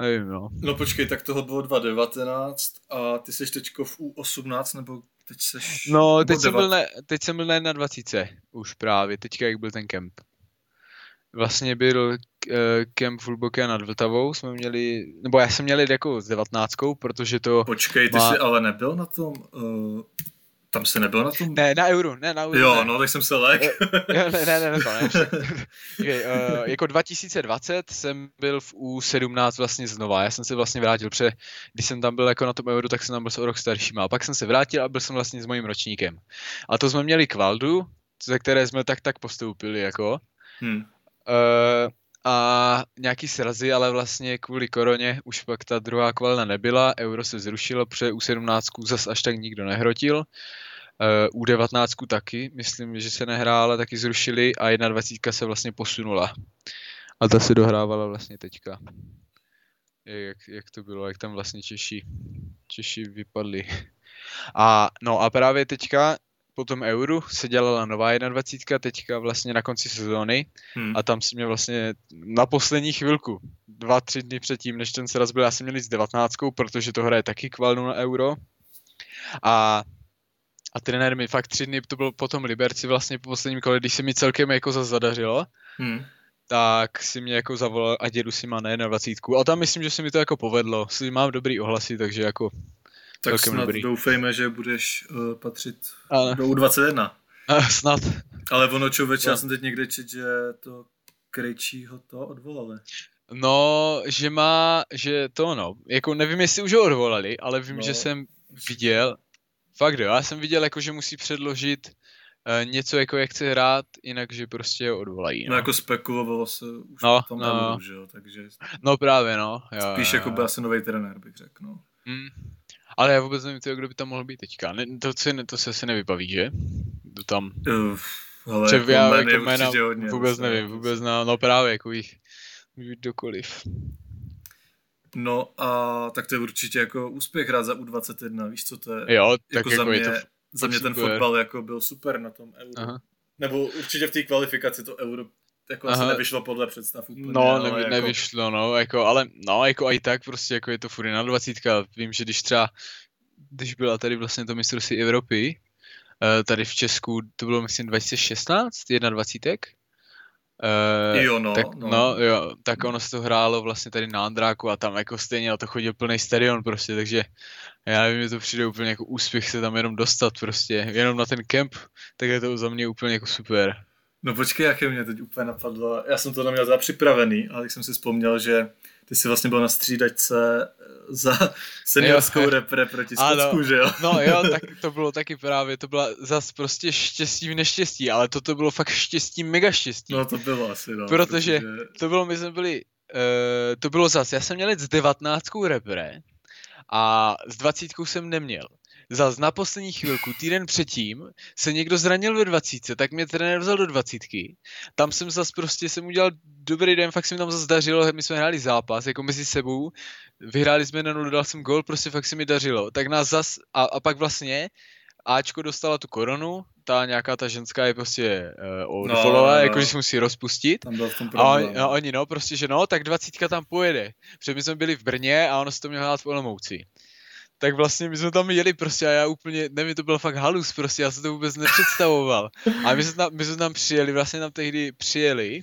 nevím no. No počkej, tak toho bylo 2019 a ty jsi teďko v U18 nebo teď seš... No, teď jsem, byl na, teď jsem byl na 21 už právě, teďka jak byl ten kemp. vlastně byl uh, kemp v Hluboké nad Vltavou, jsme měli, nebo já jsem měl jako s devatnáctkou, protože to Počkej, ty má... jsi ale nebyl na tom, uh, tam jsi nebyl na tom? Ne, na euro, ne, na euro. Jo, ne. no, tak jsem se lek. ne, ne, ne, ne, ne, okay, uh, jako 2020 jsem byl v U17 vlastně znova, já jsem se vlastně vrátil, protože když jsem tam byl jako na tom euro, tak jsem tam byl o rok starší, a pak jsem se vrátil a byl jsem vlastně s mojím ročníkem. A to jsme měli kvaldu, ze které jsme tak tak postoupili, jako. Hmm. Uh, a nějaký srazy, ale vlastně kvůli koroně už pak ta druhá kvalna nebyla, euro se zrušilo, protože u 17 zas až tak nikdo nehrotil. Uh, u 19 taky, myslím, že se nehrála, taky zrušili a 21 se vlastně posunula. A ta se dohrávala vlastně teďka. Jak, jak to bylo, jak tam vlastně Češi, Češi vypadli. A no a právě teďka po tom euru se dělala nová 21, teďka vlastně na konci sezóny hmm. a tam si mě vlastně na poslední chvilku, dva, tři dny předtím, než ten sraz byl, já jsem měl s 19, protože to hraje taky kvalnu na euro a a trenér mi fakt tři dny, to bylo potom Liberci vlastně po posledním kole, když se mi celkem jako zase zadařilo, hmm. tak si mě jako zavolal a dědu si má na 21. A tam myslím, že se mi to jako povedlo. Si mám dobrý ohlasy, takže jako tak snad dobrý. doufejme, že budeš uh, patřit Ale. do U21. A, snad. Ale ono člověče, já jsem teď někde čet, že to Krejčího to odvolali. No, že má, že to no, jako nevím, jestli už ho odvolali, ale vím, no. že jsem viděl, fakt jo, já jsem viděl, jako že musí předložit uh, něco, jako jak chce hrát, jinak, že prostě ho odvolají. No, no jako spekulovalo se už no, tom no. Že jo, takže... No právě, no. Jo, Spíš jo, jako byl asi nový trenér, bych řekl, no. Mm. Ale já vůbec nevím, tyjo, kdo by tam mohl být teďka. Ne, to, si, to se asi nevybaví, že? To tam... Uh, ale Třeba jako já jako jména hodně, vůbec nevím, vůbec na, no právě, jako jich být dokoliv. No a tak to je určitě jako úspěch hrát za U21, víš co to je? Jo, tak jako, jako za mě, je to za mě ten fotbal jako byl super na tom euro. Aha. Nebo určitě v té kvalifikaci to euro jako Aha. asi nevyšlo podle představ úplně. No, nevy, jako... nevyšlo, no, jako, ale no, jako i tak prostě, jako je to furt na 20. Vím, že když třeba, když byla tady vlastně to mistrovství Evropy, eh, tady v Česku, to bylo myslím 2016, 21. Uh, jo, no, tak, no. no. jo, tak ono se to hrálo vlastně tady na Andráku a tam jako stejně na to chodil plný stadion prostě, takže já nevím, že to přijde úplně jako úspěch se tam jenom dostat prostě, jenom na ten kemp, tak je to za mě úplně jako super. No počkej, jaké mě teď úplně napadlo. Já jsem to neměl za připravený, ale jsem si vzpomněl, že ty jsi vlastně byl na střídačce eh, za seniorskou jo. repre proti Skotsku, že jo? No jo, tak to bylo taky právě, to byla zas prostě štěstí v neštěstí, ale toto bylo fakt štěstí, mega štěstí. No to bylo asi, no. Protože, protože... to bylo, my jsme byli, uh, to bylo zas, já jsem měl s devatnáctkou repre a s dvacítkou jsem neměl. Zas na poslední chvilku, týden předtím, se někdo zranil ve dvacítce, tak mě trenér vzal do dvacítky. Tam jsem zas prostě, jsem udělal dobrý den, fakt se mi tam zase dařilo, my jsme hráli zápas, jako mezi sebou, vyhráli jsme na nulu, dal jsem gol, prostě fakt se mi dařilo. Tak nás zas, a, a pak vlastně Ačko dostala tu koronu, ta nějaká ta ženská je prostě uh, no, no, no. jakože si musí rozpustit. Tam byl v a, on, a oni no, prostě, že no, tak dvacítka tam pojede. Protože my jsme byli v Brně a ono se to mělo hrát v Olomouci tak vlastně my jsme tam jeli prostě a já úplně, nevím, to byl fakt halus prostě, já jsem to vůbec nepředstavoval. A my jsme tam, my jsme tam přijeli, vlastně tam tehdy přijeli,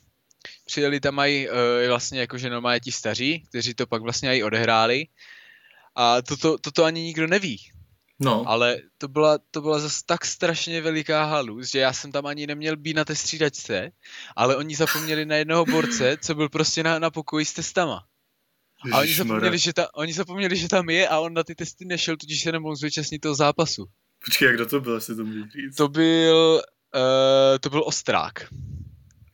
přijeli tam mají uh, vlastně jakože normálně ti staří, kteří to pak vlastně i odehráli. A toto, toto ani nikdo neví. No. Ale to byla, to byla zase tak strašně veliká halus, že já jsem tam ani neměl být na té střídačce, ale oni zapomněli na jednoho borce, co byl prostě na, na pokoji s testama. A oni zapomněli, že ta, oni zapomněli, že tam je a on na ty testy nešel, tudíž se nemohl zúčastnit toho zápasu. Počkej, jak kdo to byl, jestli to můžeš říct? To byl, uh, to byl Ostrák.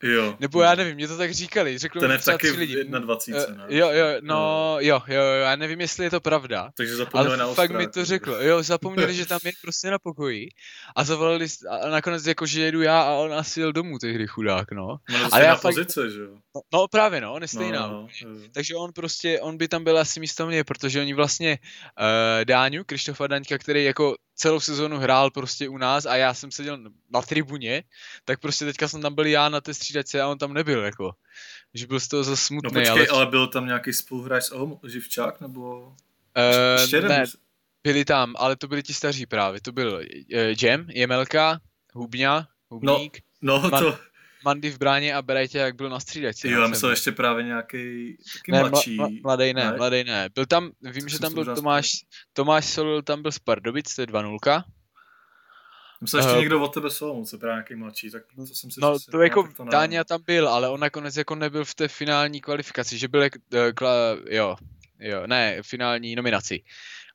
Jo. Nebo já nevím, mě to tak říkali, řekl Ten je taky lidi. na 20, uh, ne? Jo, jo, no, jo, jo, jo, já nevím, jestli je to pravda. Takže zapomněli ale na fakt mi to řekl, jo, zapomněli, že tam je prostě na pokoji a zavolali, a nakonec jako, že jedu já a on asi jel domů tehdy chudák, no. No, ale já fakt, pozice, že jo? No, no, právě, no, on je stejná. No, no, Takže on prostě, on by tam byl asi místo mě, protože oni vlastně uh, Dáňu, Krištofa Daňka, který jako celou sezónu hrál prostě u nás a já jsem seděl na tribuně, tak prostě teďka jsem tam byl já na té střídačce a on tam nebyl, jako. Že byl z toho za smutný. No počkej, ale... ale byl tam nějaký spoluhráč z Olom, Živčák, nebo... Uh, ne, byli tam, ale to byli ti staří právě. To byl uh, Jem, Jemelka, Hubňa, Hubník. No, no Man, to... Mandy v bráně a Berajtě, jak byl na střídačce. Jo, já myslel ještě právě nějaký taky ne, mladší. Mla, mladý ne, ne, mladý ne. Byl tam, vím, tak že tam byl Tomáš, Tomáš Solil, tam byl z Pardubic, to je 2-0. Myslel ještě uh, někdo od tebe Solomon, co právě nějaký mladší, tak to jsem si... No to jako Dáňa tam byl, ale on nakonec jako nebyl v té finální kvalifikaci, že byl, uh, kla, jo, jo, ne, finální nominaci.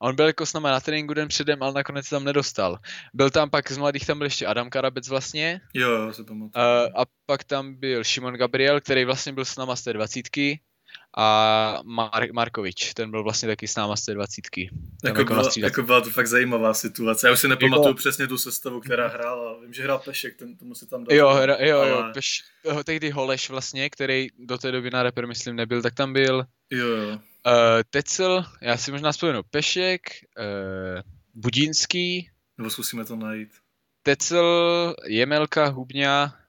A on byl jako s náma na tréninku den předem, ale nakonec tam nedostal. Byl tam pak z mladých, tam byl ještě Adam Karabec vlastně. Jo, jo, se pamatuju. Uh, a pak tam byl Šimon Gabriel, který vlastně byl s náma z té dvacítky a Mar- Markovič, ten byl vlastně taky s náma z té dvacítky. Jako, jako, byla, jako byla to fakt zajímavá situace. Já už si nepamatuju jako... přesně tu sestavu, která hrála. Vím, že hrál Pešek, ten tomu si tam dal. Jo, hra, jo, ale... jo, Peš, tehdy Holeš vlastně, který do té doby na reper, myslím, nebyl, tak tam byl. Jo, jo. Uh, Tecel, já si možná vzpomenu Pešek, uh, Budínský. Nebo zkusíme to najít. Tecel, Jemelka, Hubňa,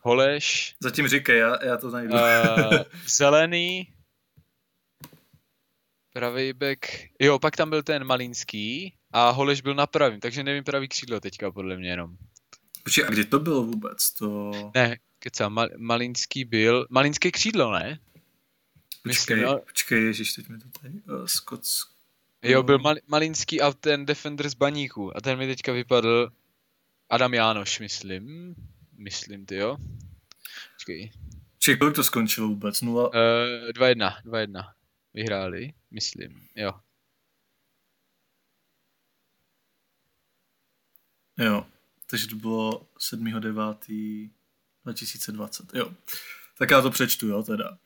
Holeš. Zatím říkej, já, já to najdu. uh, zelený, pravý back, jo, pak tam byl ten Malinský a Holeš byl na pravým, takže nevím pravý křídlo teďka podle mě jenom. Počkej, a kdy to bylo vůbec? To... Ne, Mal, Malinský byl, Malinské křídlo, ne? Počkej, Myslím, počkej, ježiš, teď mi to tady, uh, Skotsk... Jo, byl Mal, Malinský a ten defender z baníku a ten mi teďka vypadl Adam Jánoš, myslím. Myslím, ty jo. Počkej. Čekaj, kolik to skončilo vůbec? Nula? Uh, 2-1, 2-1. Vyhráli, myslím, jo. Jo, takže to bylo 7.9.2020, jo. Tak já to přečtu, jo, teda.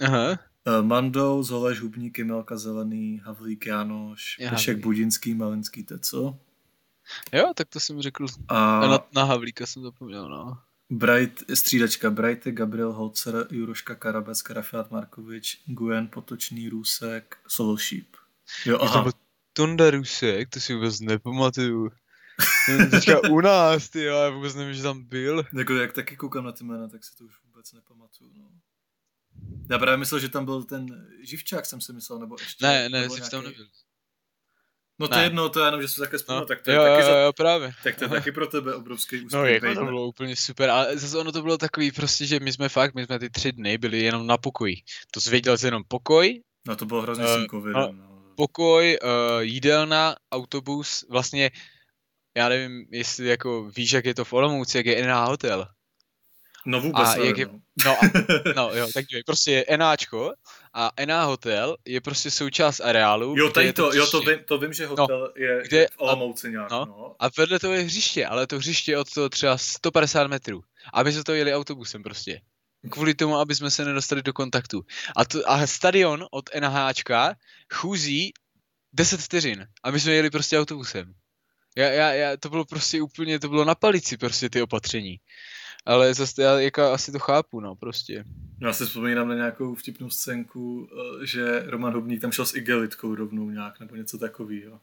Aha. Uh, Mandou, Zoleš, Hubník, Milka Zelený, Havlík, Jánoš, Pešek, Budinský, Malinský, Teco. Jo, tak to jsem řekl. A... Na, na Havlíka jsem zapomněl, no. Bright, střídačka Bright, Gabriel Holzer, Juroška Karabec, Karafiat Markovič, Guen, Potočný, Růsek, Solšíp. Jo, aha. To Tonda Rusek, to si vůbec nepamatuju. teďka u nás, ty já vůbec nevím, že tam byl. Jako jak taky koukám na ty jména, tak si to už vůbec nepamatuju, no. Já právě myslel, že tam byl ten Živčák, jsem si myslel, nebo ještě. Ne, ne, Živ tam nebyl. No to je jedno, to je jenom, že jsem také vzpomněl, no, tak to je jo, taky jo, za... jo, právě. Tak to je taky pro tebe obrovský úspěch. No jako to bylo úplně super, ale zase ono to bylo takový prostě, že my jsme fakt, my jsme ty tři dny byli jenom na pokoji. To zvěděl jsi jenom pokoj. No to bylo hrozně uh, s covidem, no, no. Pokoj, uh, jídelna, autobus, vlastně já nevím, jestli jako víš, jak je to v Olomouci, jak je NH hotel. No vůbec a nevím, jak je, no. No, a, no jo, tak dívej, prostě je NAčko a NA hotel je prostě součást areálu. Jo, tady to, to jo, to vím, to vím, že no, hotel no, je kde, v Olomouci nějak, no, no. A vedle toho je hřiště, ale to hřiště je od toho třeba 150 metrů. Aby se to jeli autobusem prostě. Kvůli tomu, aby jsme se nedostali do kontaktu. A, to, a stadion od NHčka chůzí 10 vteřin. A my jsme jeli prostě autobusem. Já, já, já, to bylo prostě úplně, to bylo na palici prostě ty opatření. Ale zase já jako asi to chápu, no, prostě. Já si vzpomínám na nějakou vtipnou scénku, eh, že Roman Hubník tam šel s igelitkou rovnou nějak, nebo něco takového.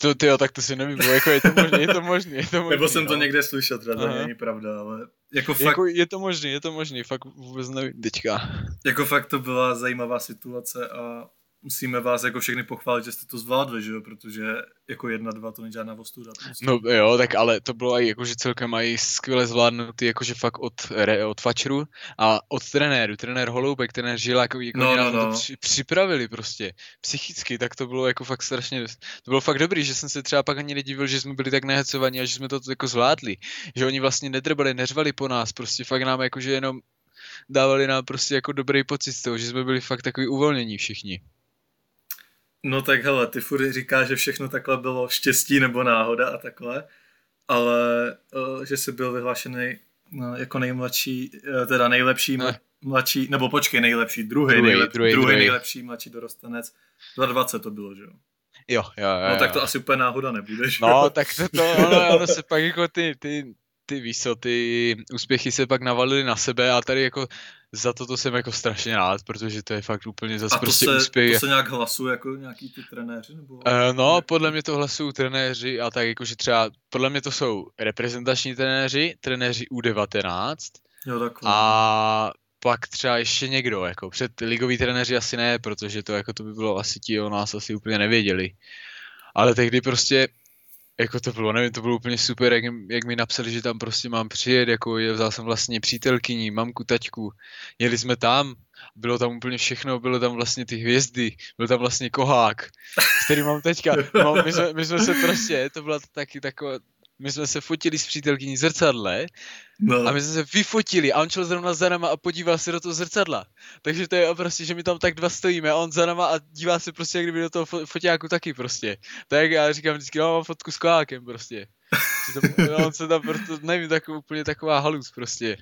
To, tyjo, tak to si nevím, jako je to možné, je to možné, je to možný, Nebo jsem no. to někde slyšel, teda to není pravda, ale jako fakt... Jako je to možné, je to možné, fakt vůbec nevím teďka. Jako fakt to byla zajímavá situace a musíme vás jako všechny pochválit, že jste to zvládli, že jo, protože jako jedna, dva to není žádná ostuda. Prostě. No jo, tak ale to bylo i jakože celkem i skvěle zvládnutý, jakože fakt od, re, od fačru a od trenéru, trenér Holoubek, trenér Žila, jako, jako no, no, no. to při, připravili prostě psychicky, tak to bylo jako fakt strašně, to bylo fakt dobrý, že jsem se třeba pak ani nedivil, že jsme byli tak nehecovaní a že jsme to jako zvládli, že oni vlastně nedrbali, neřvali po nás, prostě fakt nám jakože jenom dávali nám prostě jako dobrý pocit z toho, že jsme byli fakt takový uvolnění všichni. No tak hele, ty furt říká, že všechno takhle bylo štěstí nebo náhoda a takhle, ale uh, že jsi byl vyhlášený no, jako nejmladší, uh, teda nejlepší ne. mladší, nebo počkej, nejlepší, druhý, druhý, nejlep, druhý, druhý, druhý nejlepší mladší dorostenec. 20 to bylo, že jo? Jo, jo, jo. No tak to asi úplně náhoda nebude, že No, tak to, to ono, ono se pak jako ty, ty, ty víš co, ty úspěchy se pak navalily na sebe a tady jako za to to jsem jako strašně rád, protože to je fakt úplně zase prostě se, úspěch. to se nějak hlasuje jako nějaký ty trenéři? Nebo... Uh, no, podle mě to hlasují trenéři a tak jakože třeba, podle mě to jsou reprezentační trenéři, trenéři U19 jo, takhle. a pak třeba ještě někdo, jako před ligoví trenéři asi ne, protože to jako to by bylo asi ti o nás asi úplně nevěděli. Ale tehdy prostě jako to bylo, nevím, to bylo úplně super, jak, jak mi napsali, že tam prostě mám přijet, jako vzal jsem vlastně přítelkyni, mamku, taťku, jeli jsme tam, bylo tam úplně všechno, bylo tam vlastně ty hvězdy, byl tam vlastně kohák, s kterým mám teďka, no, my, jsme, my jsme se prostě, to byla taky taková, my jsme se fotili s přítelkyní zrcadle no. a my jsme se vyfotili a on šel zrovna za náma a podíval se do toho zrcadla. Takže to je prostě, že my tam tak dva stojíme a on za náma a dívá se prostě jak kdyby do toho foťáku taky prostě. Tak já říkám vždycky, no mám fotku s kolákem prostě. To, on se tam prostě, nevím, tak, úplně taková halus prostě.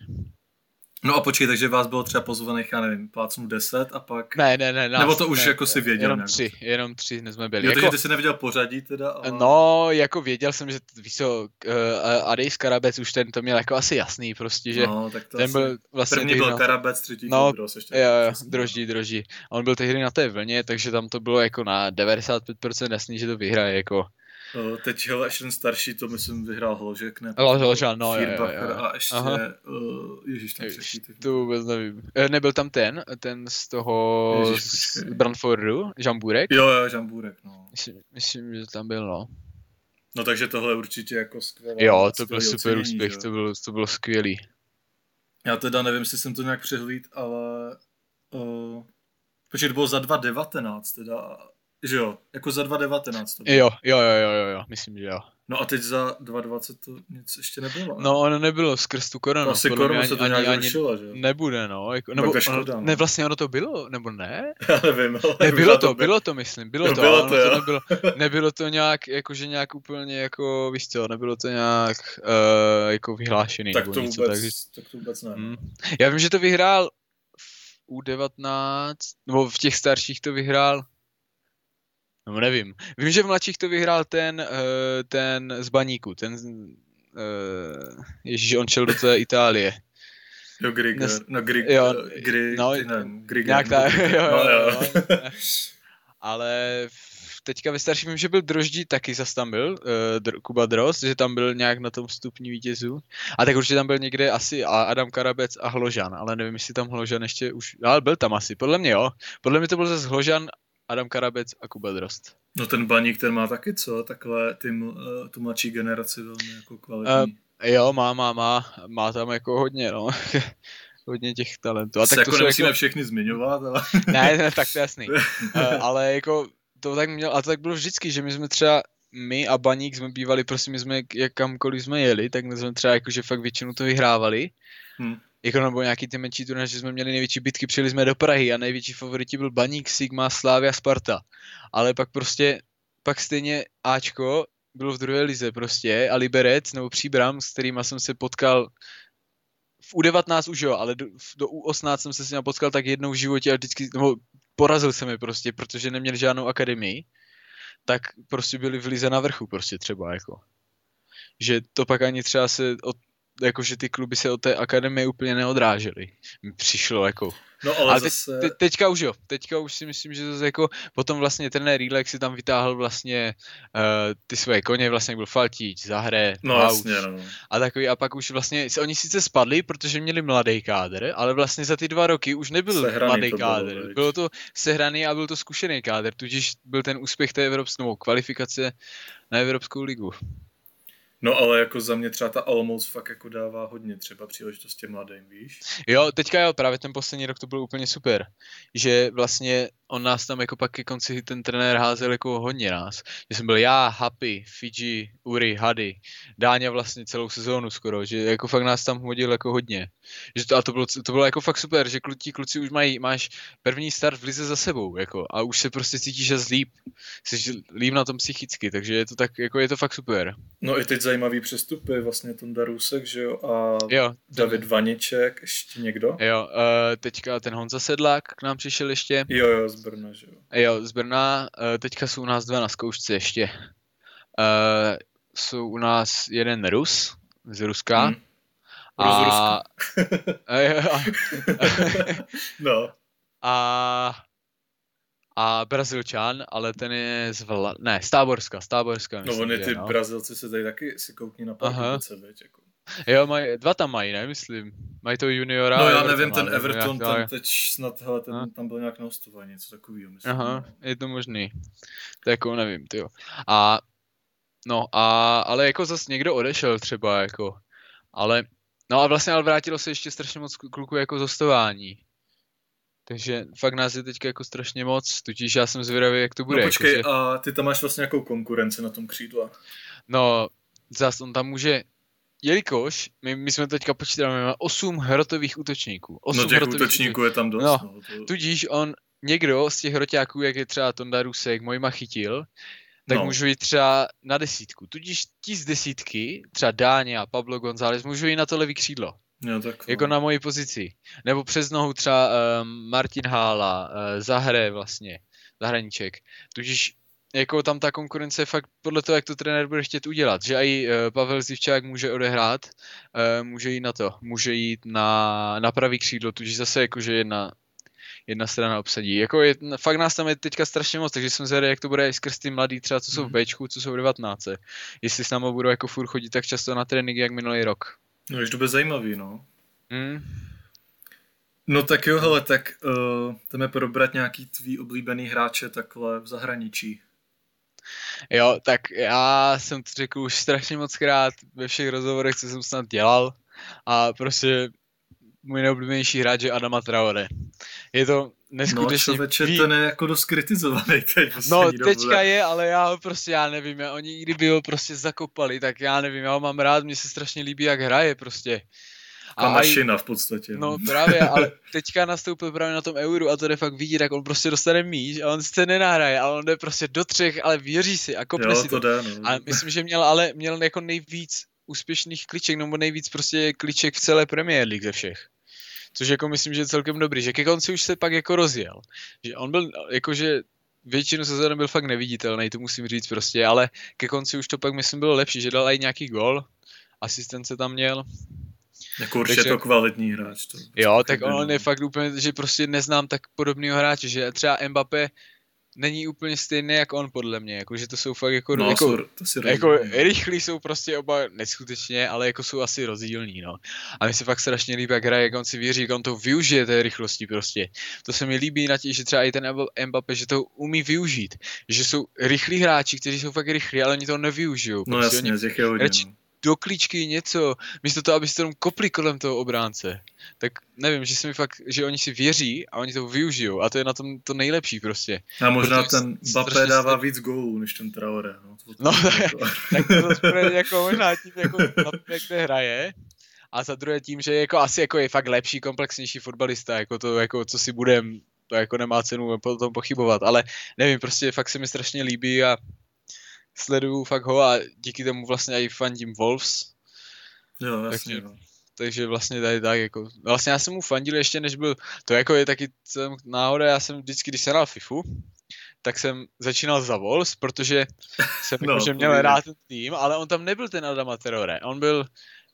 No a počkej, takže vás bylo třeba pozvaných, já nevím, plácnu 10 a pak... Ne, ne, ne. Nás, Nebo to už ne, jako si věděl Jenom nějak. tři, jenom tři jsme byli. Jo, jako, takže ty jsi neviděl pořadí teda? Ale... No, jako věděl jsem, že víš co, uh, Adej Karabec už ten to měl jako asi jasný prostě, že no, tak to ten byl vlastně... První byl no, Karabec, třetí no, Droz, ještě. Jo, jo, droždí, droždí. On byl tehdy na té vlně, takže tam to bylo jako na 95% jasný, že to vyhraje, jako. Uh, teď hele, ještě ten starší, to myslím vyhrál Hložek, ne? Hložek, no, je, je, je. A ještě, Aha. uh, ježiš, ten třetí. To vůbec nevím. E, nebyl tam ten, ten z toho, ježiš, z Brandfordu, Žamburek? Jo, jo, Žamburek, no. Myslím, myslím, že tam byl, no. No takže tohle určitě jako skvělé. Jo, to byl super ocenění, úspěch, to bylo, to bylo skvělý. Já teda nevím, jestli jsem to nějak přehlíd, ale... Uh, počkej, to bylo za 2019 teda že jo, jako za 2019 to bylo. Jo, jo, jo, jo, jo, myslím, že jo. No a teď za 2020 to nic ještě nebylo. No ono nebylo skrz tu koronu. To asi koronu se to ani, nějak ani, zrušila, že jo? Nebude, no. Jako, nebo, škoda, ono, no. ne, vlastně ono to bylo, nebo ne? Já nevím, ale... Ne, bylo to, bylo to, myslím, bylo jo, to. Bylo to, to nebylo, nebylo to nějak, jakože nějak úplně jako, víš co, nebylo to nějak uh, jako vyhlášený. Tak to, něco, vůbec, tak, tak to vůbec ne. Hmm. Já vím, že to vyhrál v U19, nebo v těch starších to vyhrál No nevím. Vím, že v mladších to vyhrál ten, uh, ten z baníku, ten, uh, ježíš, on šel do té Itálie. Jo, Grigger, Nes... no Grig, jo, Grig, no, Grigger. Nějak tak, jo, jo, no, jo. jo. Ale teďka ve starším vím, že byl Droždí taky zas tam byl, uh, Kuba Drost, že tam byl nějak na tom stupni vítězů. A tak určitě tam byl někde asi Adam Karabec a Hložan, ale nevím, jestli tam Hložan ještě už, ale byl tam asi, podle mě jo. Podle mě to byl zase Hložan Adam Karabec a Kuba Drost. No ten baník, ten má taky co? Takhle ty, uh, tu mladší generaci velmi jako kvalitní. Uh, jo, má, má, má. Má tam jako hodně, no. hodně těch talentů. A tak jako to nemusíme jako... všechny zmiňovat, ale... ne, ne, tak to jasný. uh, ale jako to tak měl, a to tak bylo vždycky, že my jsme třeba my a Baník jsme bývali, prostě my jsme jak kamkoliv jsme jeli, tak my jsme třeba jakože fakt většinu to vyhrávali. Hmm jako nebo nějaký ty menší turné, že jsme měli největší bitky, přijeli jsme do Prahy a největší favoriti byl Baník, Sigma, Slávia, Sparta. Ale pak prostě, pak stejně Ačko bylo v druhé lize prostě a Liberec nebo Příbram, s kterýma jsem se potkal v U19 už jo, ale do, do U18 jsem se s ním potkal tak jednou v životě a vždycky, nebo porazil jsem je prostě, protože neměli žádnou akademii, tak prostě byli v lize na vrchu prostě třeba jako. Že to pak ani třeba se od jakože ty kluby se od té akademie úplně neodrážely. Mi přišlo jako. No ale, ale teď, zase... te, teďka už jo, teďka už si myslím, že zase jako potom vlastně trenér Rílek si tam vytáhl vlastně uh, ty svoje koně, vlastně byl Faltíč, Zahre, no, jasně, no. a takový a pak už vlastně, oni sice spadli, protože měli mladý kádr, ale vlastně za ty dva roky už nebyl sehraný mladý kádr. Bylo, bylo to sehraný a byl to zkušený kádr, tudíž byl ten úspěch té evropské kvalifikace na Evropskou ligu. No ale jako za mě třeba ta Olomouc fakt jako dává hodně třeba příležitosti mladým, víš? Jo, teďka jo, právě ten poslední rok to bylo úplně super, že vlastně on nás tam jako pak ke konci ten trenér házel jako hodně nás. Že jsem byl já, Happy, Fiji, Uri, Hady, Dáňa vlastně celou sezónu skoro, že jako fakt nás tam hodil jako hodně. Že to, a to bylo, to bylo jako fakt super, že kluci, kluci už mají, máš první start v lize za sebou, jako, a už se prostě cítíš že líp, jsi líp na tom psychicky, takže je to tak, jako je to fakt super. No i teď zajímavý přestupy, vlastně ten Darusek, že jo, a jo, David ten... Vaniček, ještě někdo? Jo, uh, teďka ten Honza Sedlák k nám přišel ještě. Jo, jo, z Brna, že jo. Jo, z Brna, uh, teďka jsou u nás dva na zkoušce ještě. Uh, jsou u nás jeden Rus z Ruska. Hmm. A... Ruska. no. A a Brazilčan, ale ten je z Vla... ne, z Táborska, z Táborska. Myslím, no oni ty no. Brazilci se tady taky si koukní na parkovice, veď, jako. Jo, maj, dva tam mají, ne, myslím. Mají to juniora. No já Everton, nevím, ten Everton tam jak... teď snad, hele, ten, tam byl nějak na hostování, něco takového, myslím. Aha, je to možný. To jako nevím, ty A No a, ale jako zase někdo odešel třeba jako, ale, no a vlastně ale vrátilo se ještě strašně moc kluků jako zostování. Takže fakt nás je teďka jako strašně moc, tudíž já jsem zvědavý, jak to bude. No počkej, jako, že... a ty tam máš vlastně nějakou konkurenci na tom křídle? No, zase on tam může, jelikož my, my jsme teďka počítali, máme 8 hrotových útočníků. 8 no těch útočníků je tam dost. No, no to... Tudíž on, někdo z těch hroťáků, jak je třeba Tonda Rusek, Mojma chytil, tak no. můžu jít třeba na desítku. Tudíž ti z desítky, třeba Dáně a Pablo González, můžu jít na to levý křídlo. Jo, tak jako na moji pozici. Nebo přes nohu třeba um, Martin Hála, uh, Zahre vlastně, Zahraníček. Tudíž jako tam ta konkurence je fakt podle toho, jak to trenér bude chtět udělat. Že i uh, Pavel Zivčák může odehrát, uh, může jít na to, může jít na, na pravý křídlo, tudíž zase jakože jedna, jedna strana obsadí. Jako je, fakt nás tam je teďka strašně moc, takže jsem zvědavý, jak to bude i skrz ty mladý, třeba co jsou v mhm. Bčku, co jsou v 19. Jestli s námi budou jako furt chodit tak často na tréninky, jak minulý rok. No, už to bude zajímavý, no. Mm. No tak jo, hele, tak uh, jdeme probrat nějaký tvý oblíbený hráče takhle v zahraničí. Jo, tak já jsem to řekl už strašně moc krát ve všech rozhovorech, co jsem snad dělal a prostě můj nejoblíbenější hráč je Adama Traore. Je to neskutečně... No člověče, ten je jako dost kritizovaný teď No teďka je, ale já ho prostě, já nevím, já, oni kdyby ho prostě zakopali, tak já nevím, já ho mám rád, mně se strašně líbí, jak hraje prostě. A mašina v podstatě. No. no právě, ale teďka nastoupil právě na tom euru a to jde fakt vidět, tak on prostě dostane míč a on se nenahraje, ale on jde prostě do třech, ale věří si a kopne jo, si to. to. Jde, no. A myslím, že měl ale měl jako nejvíc úspěšných kliček, nebo nejvíc prostě kliček v celé Premier League ze všech. Což jako myslím, že je celkem dobrý, že ke konci už se pak jako rozjel. Že on byl, jakože většinu sezóny byl fakt neviditelný, to musím říct prostě, ale ke konci už to pak myslím bylo lepší, že dal i nějaký gol, asistence tam měl. Jako určitě Takže, to kvalitní hráč. To jo, tak on je fakt úplně, že prostě neznám tak podobného hráče, že třeba Mbappé není úplně stejný jak on podle mě, jako, že to jsou fakt jako, no, jako, jsou, to si jako rychlí jsou prostě oba neskutečně, ale jako jsou asi rozdílní, no. A mi se fakt strašně líbí, jak hraje, jak on si věří, jak on to využije té rychlosti prostě. To se mi líbí na tě, že třeba i ten Mbappé, že to umí využít, že jsou rychlí hráči, kteří jsou fakt rychlí, ale oni to nevyužijou. No prostě jasně, oni, je hodně, no do klíčky něco, místo toho, abyste tam kopli kolem toho obránce. Tak nevím, že se mi fakt, že oni si věří a oni to využijou a to je na tom to nejlepší prostě. A možná Protože ten Bappé dává víc gólů než ten Traore. No, to, no tak, tak to zase jako možná tím, jako na tom, jak hraje, a za druhé tím, že jako asi jako je fakt lepší, komplexnější fotbalista, jako to, jako co si budem, to jako nemá cenu potom pochybovat, ale nevím, prostě fakt se mi strašně líbí a sleduju fakt ho a díky tomu vlastně i fandím Wolves. Jo, jasně, takže, no. takže vlastně tady tak jako, vlastně já jsem mu fandil ještě než byl, to jako je taky náhoda, já jsem vždycky, když jsem hrál FIFU, tak jsem začínal za Wolves, protože jsem no, že měl rád ten tým, ale on tam nebyl ten Adama Terrore, on byl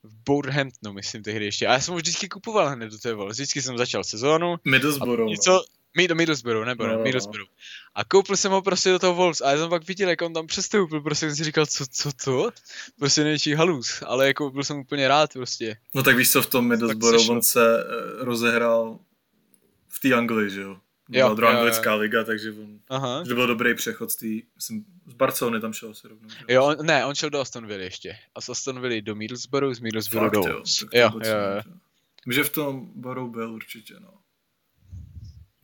v Bourhamptonu, myslím tehdy ještě. A já jsem ho vždycky kupoval hned do té Wolves. Vždycky jsem začal sezónu. Middlesbrough. Něco, no. do Middlesbrough, nebo no, Middlesbrough. A koupil jsem ho prostě do toho Wolves a já jsem pak viděl, jak on tam přestoupil, prostě jsem si říkal, co, co to? Prostě největší halus, ale jako byl jsem úplně rád prostě. No tak víš co, v tom Middlesbrough on se uh, rozehrál v té Anglii, že jo? Byla jo, druhá jo, anglická jo. liga, takže on, Aha. že byl dobrý přechod z té, myslím, z Barcelony tam šel asi rovnou. Jo, on, ne, on šel do Aston Villa ještě. A z Aston Villa do Middlesbrough, z Middlesbrough Fakt, do jo, jo, jo, jo. Že v tom Boru byl určitě, no.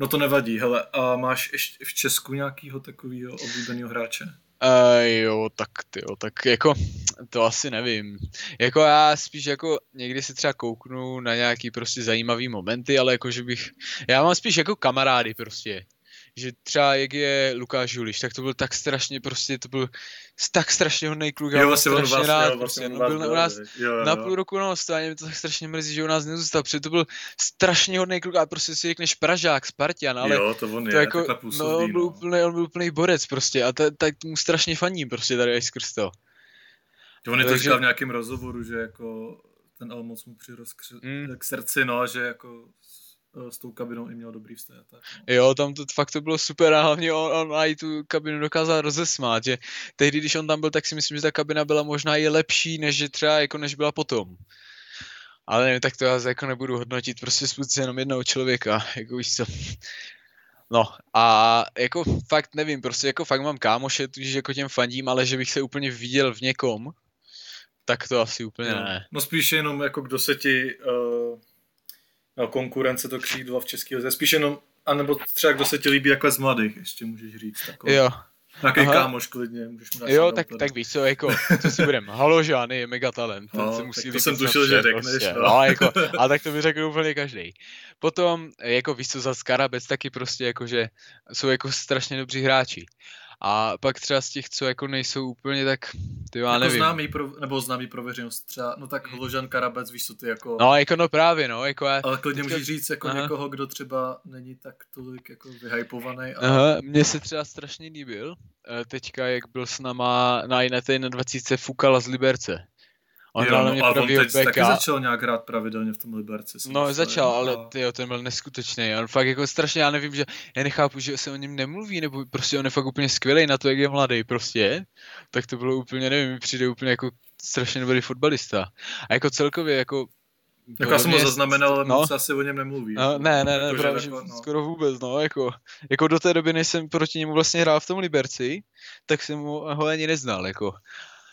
No to nevadí, hele, a máš ještě v Česku nějakýho takového oblíbeného hráče? Uh, jo, tak ty jo, tak jako, to asi nevím. Jako já spíš jako někdy si třeba kouknu na nějaký prostě zajímavý momenty, ale jako že bych, já mám spíš jako kamarády prostě že třeba jak je Lukáš Juliš, tak to byl tak strašně prostě, to byl tak strašně hodný kluk, já vlastně strašně vás, rád, jo, prostě, no, byl u nás jo, jo, na půl roku na ostání, mě to tak strašně mrzí, že u nás nezůstal, protože to byl strašně hodný kluk a prostě si řekneš Pražák, Spartian, ale jo, to, on to je, jako, působí, no, on byl, no. Úplný, on byl úplný borec prostě a tak mu strašně faním prostě tady až skrz to. On je to říkal v nějakém rozhovoru, že jako ten Almoc mu přirost k, mm. k srdci, no, že jako s tou kabinou i měl dobrý vztah. Tak, no. Jo, tam to fakt to bylo super a hlavně on, on i tu kabinu dokázal rozesmát, že tehdy, když on tam byl, tak si myslím, že ta kabina byla možná i lepší, než že třeba jako než byla potom. Ale nevím, tak to já jako nebudu hodnotit, prostě spůjď jenom jednoho člověka, jako víš co. No a jako fakt nevím, prostě jako fakt mám kámoše, tudíž jako těm fandím, ale že bych se úplně viděl v někom, tak to asi úplně no. ne. No spíš jenom jako kdo se ti uh, konkurence to křídlo v český lize, spíš jenom, anebo třeba kdo se ti líbí jako z mladých, ještě můžeš říct. Takový. Jo, Nějaký Aha. kámoš klidně, můžeš mu Jo, tak, tak víš co, jako, co si budem, Haložán je mega talent, no, se musí to jsem tušil, že řekneš. Prostě. No. no. jako, a tak to by řekl úplně každý. Potom, jako víš co, za Skarabec taky prostě jako, že jsou jako strašně dobří hráči. A pak třeba z těch, co jako nejsou úplně tak, ty já jako nevím. Známý pro, nebo známý pro veřejnost třeba, no tak Hložan Karabec, víš co ty jako... No jako no právě no, jako já... Ale klidně teďka... můžeš říct jako Aha. někoho, kdo třeba není tak tolik jako vyhypovaný. Ale... Aha, mně se třeba strašně líbil, eh, teďka jak byl s náma na Ineté na 20 Fukala z Liberce. On jo, no, a on teď backa. taky začal nějak hrát pravidelně v tom Liberci. No myslím, začal, ale a... tyjo, ten byl neskutečný. On fakt jako strašně, já nevím, že já nechápu, že se o něm nemluví, nebo prostě on je fakt úplně skvělý na to, jak je mladý prostě. Tak to bylo úplně, nevím, mi přijde úplně jako strašně dobrý fotbalista. A jako celkově jako jako já jsem ho zaznamenal, ale no. moc asi o něm nemluví. No, ne, ne, ne, jako, právě, že no. skoro vůbec, no, jako, jako do té doby, než jsem proti němu vlastně hrál v tom Liberci, tak jsem ho ani neznal, jako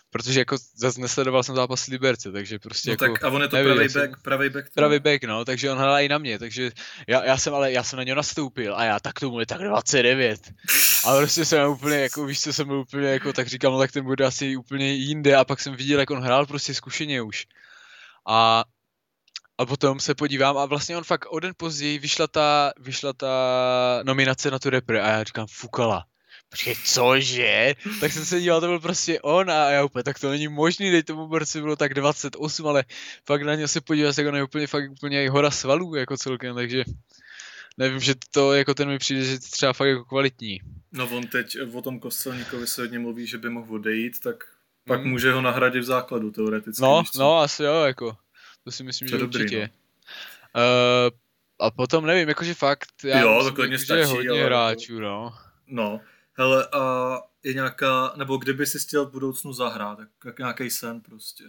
protože jako zase nesledoval jsem zápas Liberce, takže prostě no jako, tak a on je to nevím, pravý back, pravý back. Pravý back, no, takže on hrál i na mě, takže já, já jsem ale, já jsem na něj nastoupil a já tak tomu je tak 29. A prostě jsem úplně jako, víš co, jsem byl úplně jako, tak říkám, no tak ten bude asi úplně jinde a pak jsem viděl, jak on hrál prostě zkušeně už. A a potom se podívám a vlastně on fakt o den později vyšla ta, vyšla ta nominace na tu repre a já říkám, fukala počkej, cože? Tak jsem se díval, to byl prostě on a já úplně, tak to není možný, teď tomu borci bylo tak 28, ale fakt na něj se podívat, jak on je úplně, fakt úplně hora svalů jako celkem, takže nevím, že to jako ten mi přijde, že třeba fakt jako kvalitní. No on teď o tom Kostelníkovi se hodně mluví, že by mohl odejít, tak pak hmm. může ho nahradit v základu teoreticky. No, no asi jo, jako. To si myslím, to že dobrý, určitě. No. Uh, a potom nevím, jakože fakt, já jo, myslím, to jako, stačí, že je hodně hráčů, no. No, Hele, a je nějaká, nebo kdyby si chtěl v budoucnu zahrát, tak jak nějaký sen prostě.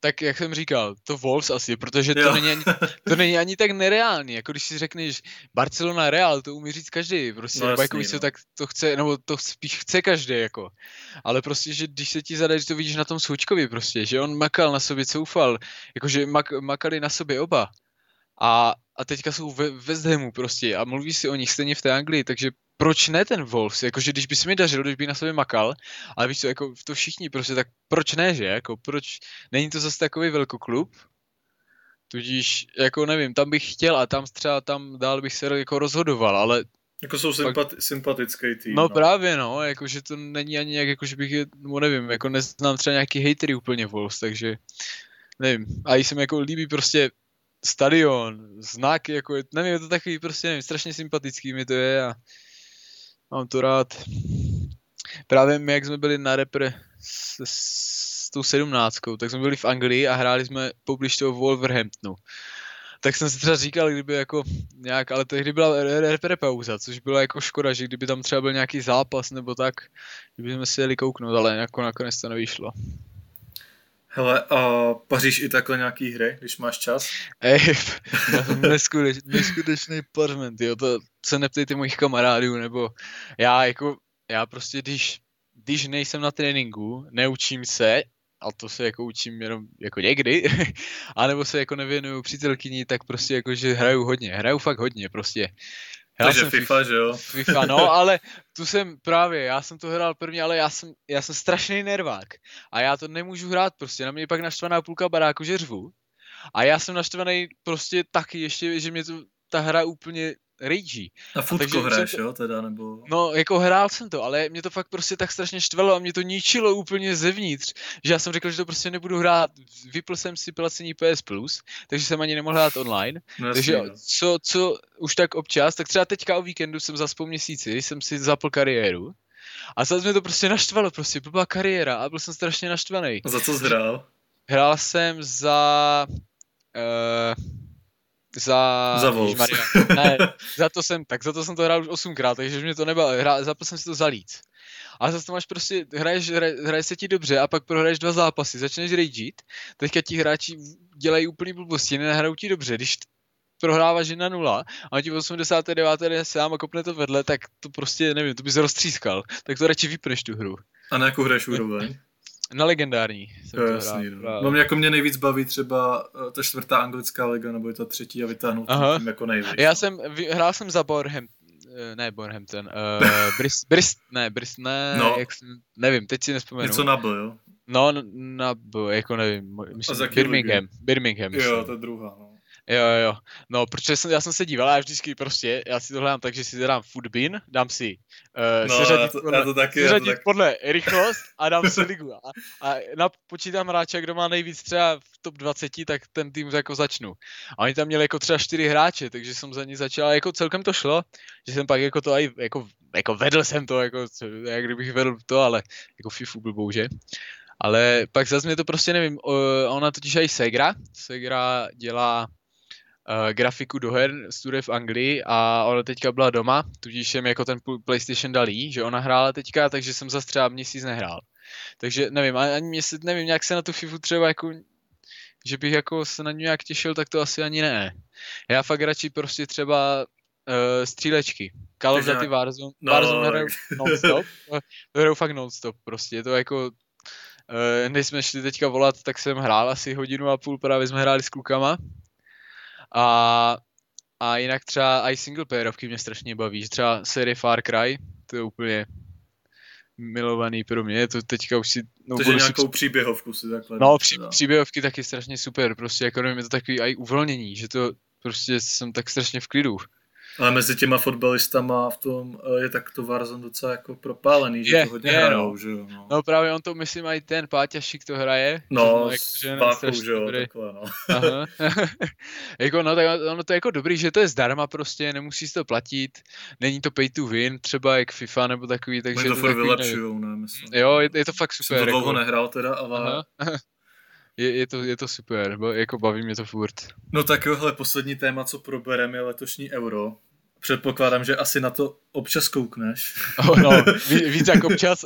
Tak jak jsem říkal, to Wolves asi, protože to, není ani, to není ani tak nereálný, jako když si řekneš Barcelona Real, to umí říct každý, prostě, no, nebo jako jasný, no. tak to chce, nebo to spíš chce každý, jako. Ale prostě, že když se ti zadá, že to vidíš na tom Součkovi prostě, že on makal na sobě coufal, jakože mak, makali na sobě oba. A, a teďka jsou ve West Hamu prostě a mluví si o nich stejně v té Anglii, takže proč ne ten Wolves, jakože když by se mi dařilo, když by na sobě makal, ale víš co, jako to všichni prostě, tak proč ne, že, jako proč, není to zase takový velkoklub, tudíž, jako nevím, tam bych chtěl a tam třeba tam dál bych se jako rozhodoval, ale jako jsou sympat, pak... sympatický tým. No, no, právě no, jakože to není ani nějak, jakože bych je, no nevím, jako neznám třeba nějaký hatery úplně Wolves, takže nevím. A jsem jako líbí prostě stadion, znak, jako, nevím, je to takový prostě, nevím, strašně sympatický mi to je a Mám to rád. Právě my, jak jsme byli na repre s, s tou sedmnáctkou, tak jsme byli v Anglii a hráli jsme poblíž toho Wolverhamptonu. Tak jsem si třeba říkal, kdyby jako nějak, ale tehdy byla repre pauza, což bylo jako škoda, že kdyby tam třeba byl nějaký zápas nebo tak, kdyby jsme si jeli kouknout, ale jako nakonec to nevyšlo. Hele, a paříš i takhle nějaký hry, když máš čas? Ej, já jsem neskuteč, neskutečný parment, jo, to se neptejte mojich kamarádů, nebo já jako, já prostě, když, když nejsem na tréninku, neučím se, a to se jako učím jenom jako někdy, anebo se jako nevěnuju přítelkyni, tak prostě jako, že hraju hodně, hraju fakt hodně prostě. Já Takže jsem FIFA, že jo? FIFA, no, ale tu jsem právě, já jsem to hrál první, ale já jsem, já jsem strašný nervák. A já to nemůžu hrát prostě, na mě pak naštvaná půlka baráku, že řvu. A já jsem naštvaný prostě taky ještě, že mě to ta hra úplně rage. A futko hraješ, to, jo, teda, nebo... No, jako hrál jsem to, ale mě to fakt prostě tak strašně štvalo a mě to ničilo úplně zevnitř, že já jsem řekl, že to prostě nebudu hrát. Vypl jsem si placení PS Plus, takže jsem ani nemohl hrát online. No, takže jasný, no. co, co už tak občas, tak třeba teďka o víkendu jsem za po měsíci, jsem si zapl kariéru. A zase mě to prostě naštvalo, prostě blbá kariéra a byl jsem strašně naštvaný. A za co jsi hrál? Hrál jsem za... Uh, za... Za Wolves. Ne, za to jsem, tak za to jsem to hrál už osmkrát, takže mě to nebylo, hrál, zapl jsem si to za líc. A zase to máš prostě, hraješ, hraje, hraje se ti dobře a pak prohraješ dva zápasy, začneš rageit, teďka ti hráči dělají úplný blbosti, nehrajou ti dobře, když prohráváš 1-0 a ti v 89. sám a kopne to vedle, tak to prostě, nevím, to bys roztřískal. Tak to radši vypneš tu hru. A na jakou hraješ úroveň? Na legendární. Jsem jo, jasný, no. mě jako mě nejvíc baví třeba eh, ta čtvrtá anglická liga, nebo je ta třetí a vytáhnout Aha. tím jako nejvíc. Já jsem, hrál jsem za Borhem, eh, ne Borhampton, uh, Brist, Brist, ne, Brist, ne, no. jak jsem, nevím, teď si nespomenu. Něco na B, jo? No, na B, jako nevím, myslím, Birmingham, Birmingham, myslím. Jo, to je druhá, no. Jo, jo, no, protože jsem, já jsem se díval a já vždycky prostě, já si to hledám tak, že si dám foodbin, dám si uh, no, seřadit, to, podle, to taky, seřadit to taky. podle rychlost a dám si ligu. A, a napočítám hráče, kdo má nejvíc třeba v top 20, tak ten tým jako začnu. A oni tam měli jako třeba čtyři hráče, takže jsem za ní začal, a jako celkem to šlo, že jsem pak jako to aj, jako, jako vedl jsem to, jako, jak kdybych vedl to, ale jako FIFU blbou, že? Ale pak zase mě to prostě nevím, ona totiž i Segra, Segra dělá uh, grafiku do her, studuje v Anglii a ona teďka byla doma, tudíž jsem jako ten PlayStation dal jí, že ona hrála teďka, takže jsem zase třeba měsíc nehrál. Takže nevím, ani měsíc, nevím, jak se na tu FIFU třeba jako že bych jako se na ní nějak těšil, tak to asi ani ne. Já fakt radši prostě třeba uh, střílečky. Call of Duty Warzone, no, Warzone hraju non-stop, hraju fakt non-stop prostě, to jako uh, než jsme šli teďka volat, tak jsem hrál asi hodinu a půl, právě jsme hráli s klukama a, a jinak třeba i single playerovky mě strašně baví, třeba série Far Cry, to je úplně milovaný pro mě, to teďka už si... No, Takže nějakou si... příběhovku si takhle. No, pří, příběhovky taky strašně super, prostě jako nevím, je to takový i uvolnění, že to prostě jsem tak strašně v klidu. Ale mezi těma fotbalistama v tom eh, je tak to Warzone docela jako propálený, že je, to hodně je, hrajou, no. že jo. No. no. právě on to myslím i ten Páťašik to hraje. No, že, s Páchou, že jo, takhle no. Aha. jako, no, tak ono to je jako dobrý, že to je zdarma prostě, nemusíš to platit, není to pay to win, třeba jak FIFA nebo takový, takže... Oni to, to furt vylepšujou, ne, myslím. Jo, je, je, to fakt super. Jsem to dlouho jako... nehrál teda, ale... je, je, to, je to super, bo, jako baví mě to furt. No tak jo, hele, poslední téma, co probereme, je letošní euro. Předpokládám, že asi na to občas koukneš. Oh, no, víc jak občas.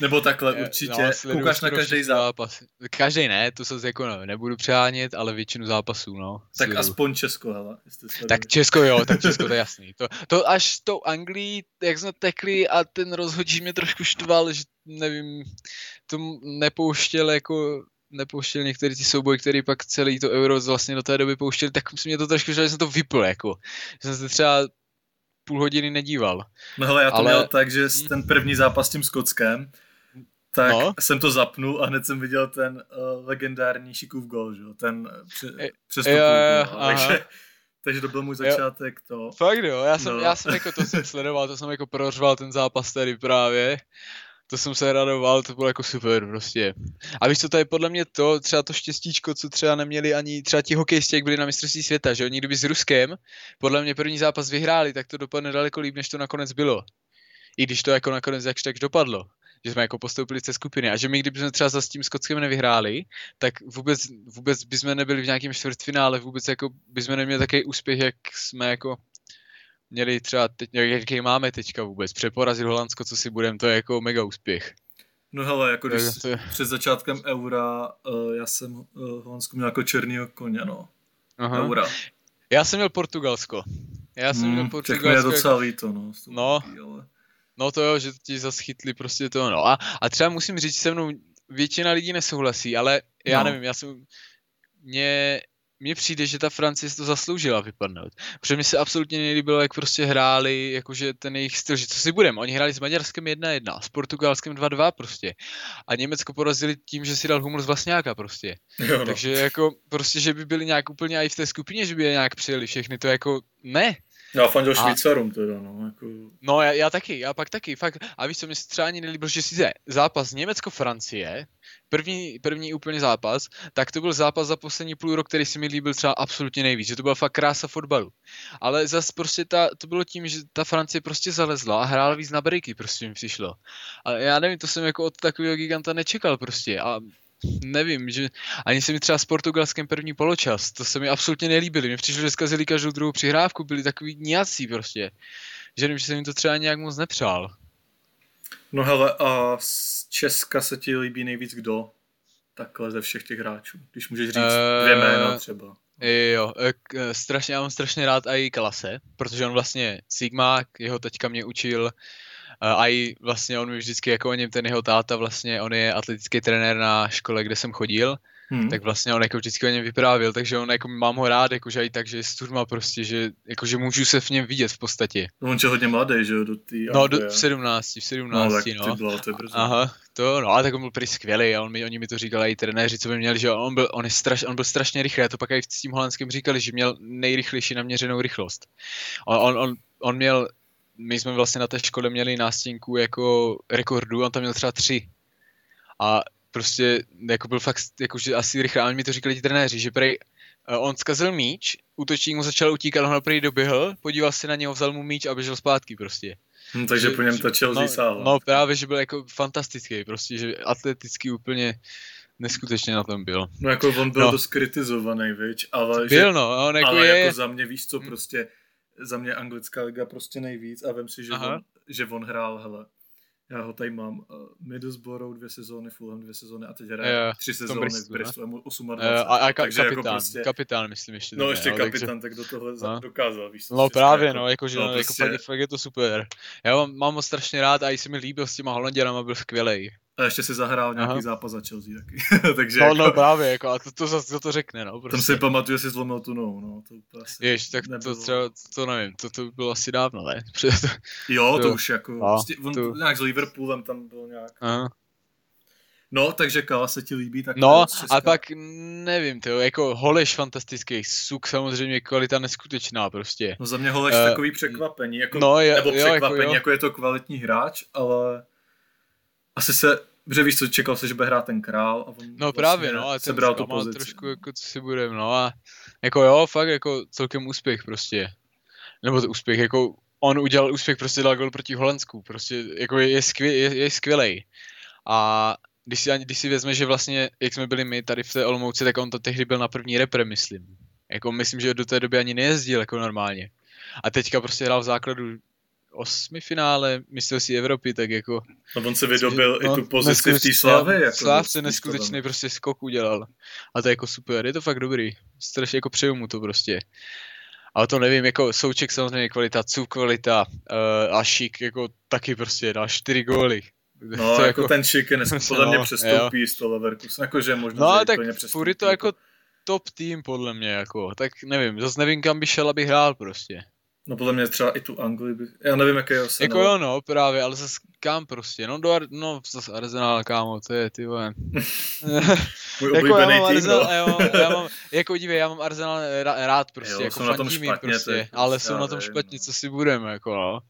Nebo takhle určitě. No, Koukáš na každý zápas. Každý ne, to se jako no, nebudu přehánět, ale většinu zápasů, no. Tak sleduju. aspoň Česko, hele. Tak Česko jo, tak Česko to je jasný. To, to až s tou Anglií, jak jsme tekli a ten rozhodčí mě trošku štval, že nevím, to nepouštěl jako nepouštěl některé ty souboje, které pak celý to euro vlastně do té doby pouštěli, tak mě to trošku že jsem to vypl, jako. Že jsem se třeba půl hodiny nedíval. No hele, já to Ale... měl tak, že ten první zápas s tím Skotskem, tak no. jsem to zapnul a hned jsem viděl ten uh, legendární Šikův gol, že? ten pře- přestup. Takže, takže to byl můj začátek. To. Fakt jo, já jsem, no. já jsem jako to jsem sledoval, to jsem jako prořval ten zápas tady právě to jsem se radoval, to bylo jako super prostě. A víš co, to je podle mě to, třeba to štěstíčko, co třeba neměli ani třeba ti hokejisti, jak byli na mistrovství světa, že oni kdyby s Ruskem, podle mě první zápas vyhráli, tak to dopadne daleko líp, než to nakonec bylo. I když to jako nakonec jakž tak dopadlo že jsme jako postoupili z té skupiny a že my kdybychom třeba za s tím Skotskem nevyhráli, tak vůbec, vůbec bychom nebyli v nějakém čtvrtfinále, vůbec jako bychom neměli takový úspěch, jak jsme jako měli třeba, teď, jaký máme teďka vůbec, přeporazit Holandsko, co si budem, to je jako mega úspěch. No hele, jako když to je... před začátkem eura, uh, já jsem uh, Holandsko měl jako černýho koně, no. Aha. Eura. Já jsem měl Portugalsko. Já jsem hmm, měl Portugalsko. Tak je docela jako... líto, no. No, ale... no to jo, že ti zaschytli prostě to, no. A, a třeba musím říct, se mnou většina lidí nesouhlasí, ale já no. nevím, já jsem, mě, mně přijde, že ta Francie si to zasloužila vypadnout. Protože mi se absolutně nelíbilo, jak prostě hráli, jakože ten jejich styl, že co si budeme. Oni hráli s Maďarskem 1-1, s Portugalskem 2-2 prostě. A Německo porazili tím, že si dal humor z vlastňáka prostě. Jo, no. Takže jako prostě, že by byli nějak úplně i v té skupině, že by je nějak přijeli všechny, to jako ne. Já fandil Švýcarům teda, no. Jako... No já, já, taky, já pak taky, fakt. A víš co, mi se třeba ani nelíbil, že si zápas Německo-Francie, první, první úplně zápas, tak to byl zápas za poslední půl rok, který si mi líbil třeba absolutně nejvíc, že to byla fakt krása fotbalu. Ale zas prostě ta, to bylo tím, že ta Francie prostě zalezla a hrála víc na breaky, prostě mi přišlo. A já nevím, to jsem jako od takového giganta nečekal prostě. A nevím, že ani se mi třeba s portugalským první poločas, to se mi absolutně nelíbili. Mně přišlo, že zkazili každou druhou přihrávku, byli takový nějací prostě. Že nevím, že jsem jim to třeba nějak moc nepřál. No hele, a z Česka se ti líbí nejvíc kdo? Takhle ze všech těch hráčů, když můžeš říct uh, dvě jména třeba. Jo, k, strašně, já mám strašně rád i Klase, protože on vlastně Sigma, jeho teďka mě učil a i vlastně on mi vždycky jako o něm ten jeho táta vlastně, on je atletický trenér na škole, kde jsem chodil hmm. tak vlastně on jako vždycky o něm vyprávěl, takže on jako mám ho rád, jakože i tak, že je studma prostě, že jakože můžu se v něm vidět v podstatě. No, on je hodně mladý, že jo, do tý, No, do, v 17, v 17, no. Tak no. Bylo, to je brzo. Aha, to, no, ale tak on byl prý skvělý a on mi, oni mi to říkali i trenéři, co by měli, že on byl, on, je straš, on byl strašně rychlý, a to pak i v tím holandském říkali, že měl nejrychlejší naměřenou rychlost. On, on, on, on měl, my jsme vlastně na té škole měli nástěnku jako rekordu, on tam měl třeba tři. A prostě jako byl fakt jakože asi rychle, a mi to říkali ti trenéři, že prej uh, on zkazil míč, útočník mu začal utíkat, on prej doběhl, podíval se na něho, vzal mu míč a běžel zpátky prostě. Hmm, takže že, po něm to Chelsea no, no, právě, že byl jako fantastický, prostě, že atleticky úplně neskutečně na tom byl. No jako on byl no. dost kritizovaný, viď, ale byl, že, no, on jako ale je... jako za mě, víš co, hmm. prostě za mě anglická liga prostě nejvíc a vem si, že, on, že on hrál, hele, já ho tady mám uh, Middlesbrough dvě sezóny, Fulham dvě sezóny a teď hraje uh, tři sezóny v Bristolu 28. Uh, a, a ka- takže kapitán, jako prostě, kapitán myslím ještě. No ještě kapitán, tak do tohle no. dokázal, víš No právě, jako, no, jakože no, jako prostě... fakt, fakt, je to super. Já mám, mám ho strašně rád a i se mi líbil s těma Holanděrama, byl skvělej. A ještě si zahrál nějaký Aha. zápas za Chelsea taky. Takže no, jako... no právě, jako, a to, to, to, to, to řekne, no. Prostě. Tam si pamatuju, že si zlomil tu nohu, no. To, to asi Jež, tak nebylo. to třeba, to nevím, to, to bylo asi dávno, ne? jo, to, to už jako, no, prostě, on, to... nějak s Liverpoolem tam byl nějak. Aha. No, takže Kala se ti líbí, tak No, a pak nevím, to jako Holeš fantastický, Suk samozřejmě kvalita neskutečná prostě. No za mě Holeš uh, takový překvapení, jako, no, je, nebo jo, překvapení, jako, jo. jako je to kvalitní hráč, ale asi se, že víš co, čekal se, že bude hrát ten král a on No vlastně právě, no, a ten sebral tu pozici. trošku jako co si budeme, no a jako jo, fakt jako celkem úspěch prostě. Nebo to úspěch, jako on udělal úspěch, prostě dal gol proti Holandsku, prostě jako je, je, skvěl, je, je skvělej. A když si, když si vezme, že vlastně, jak jsme byli my tady v té Olomouci, tak on to tehdy byl na první repre, myslím. Jako myslím, že do té doby ani nejezdil jako normálně. A teďka prostě hrál v základu osmi finále mistrovství Evropy, tak jako... No on se vydobil no, i tu pozici v té slávě. Jako Slávce neskutečný prostě skok udělal. A to je jako super, je to fakt dobrý. Strašně jako přeju mu to prostě. Ale to nevím, jako Souček samozřejmě kvalita, Cu kvalita uh, a Šik jako taky prostě dal čtyři góly. No, to jako, jako ten Šik je dnes, podle mě no, přestoupí jo. z toho Leverkusen, jakože možná, no, tak furt to jako top tým podle mě, jako, tak nevím, zase nevím, kam by šel, aby hrál prostě. No podle mě třeba i tu Anglii bych, já nevím, jaké je Arsenal. Jako jo, no, právě, ale zase kam prostě, no do, Ar- no zase Arsenal, kámo, to je, ty vole. Můj jako já mám Arsenal, no. jo, já mám, jako dívej, já mám Arsenal rád prostě, jo, jako fandím prostě, ale jsou na tom špatně, co si budeme, jako no.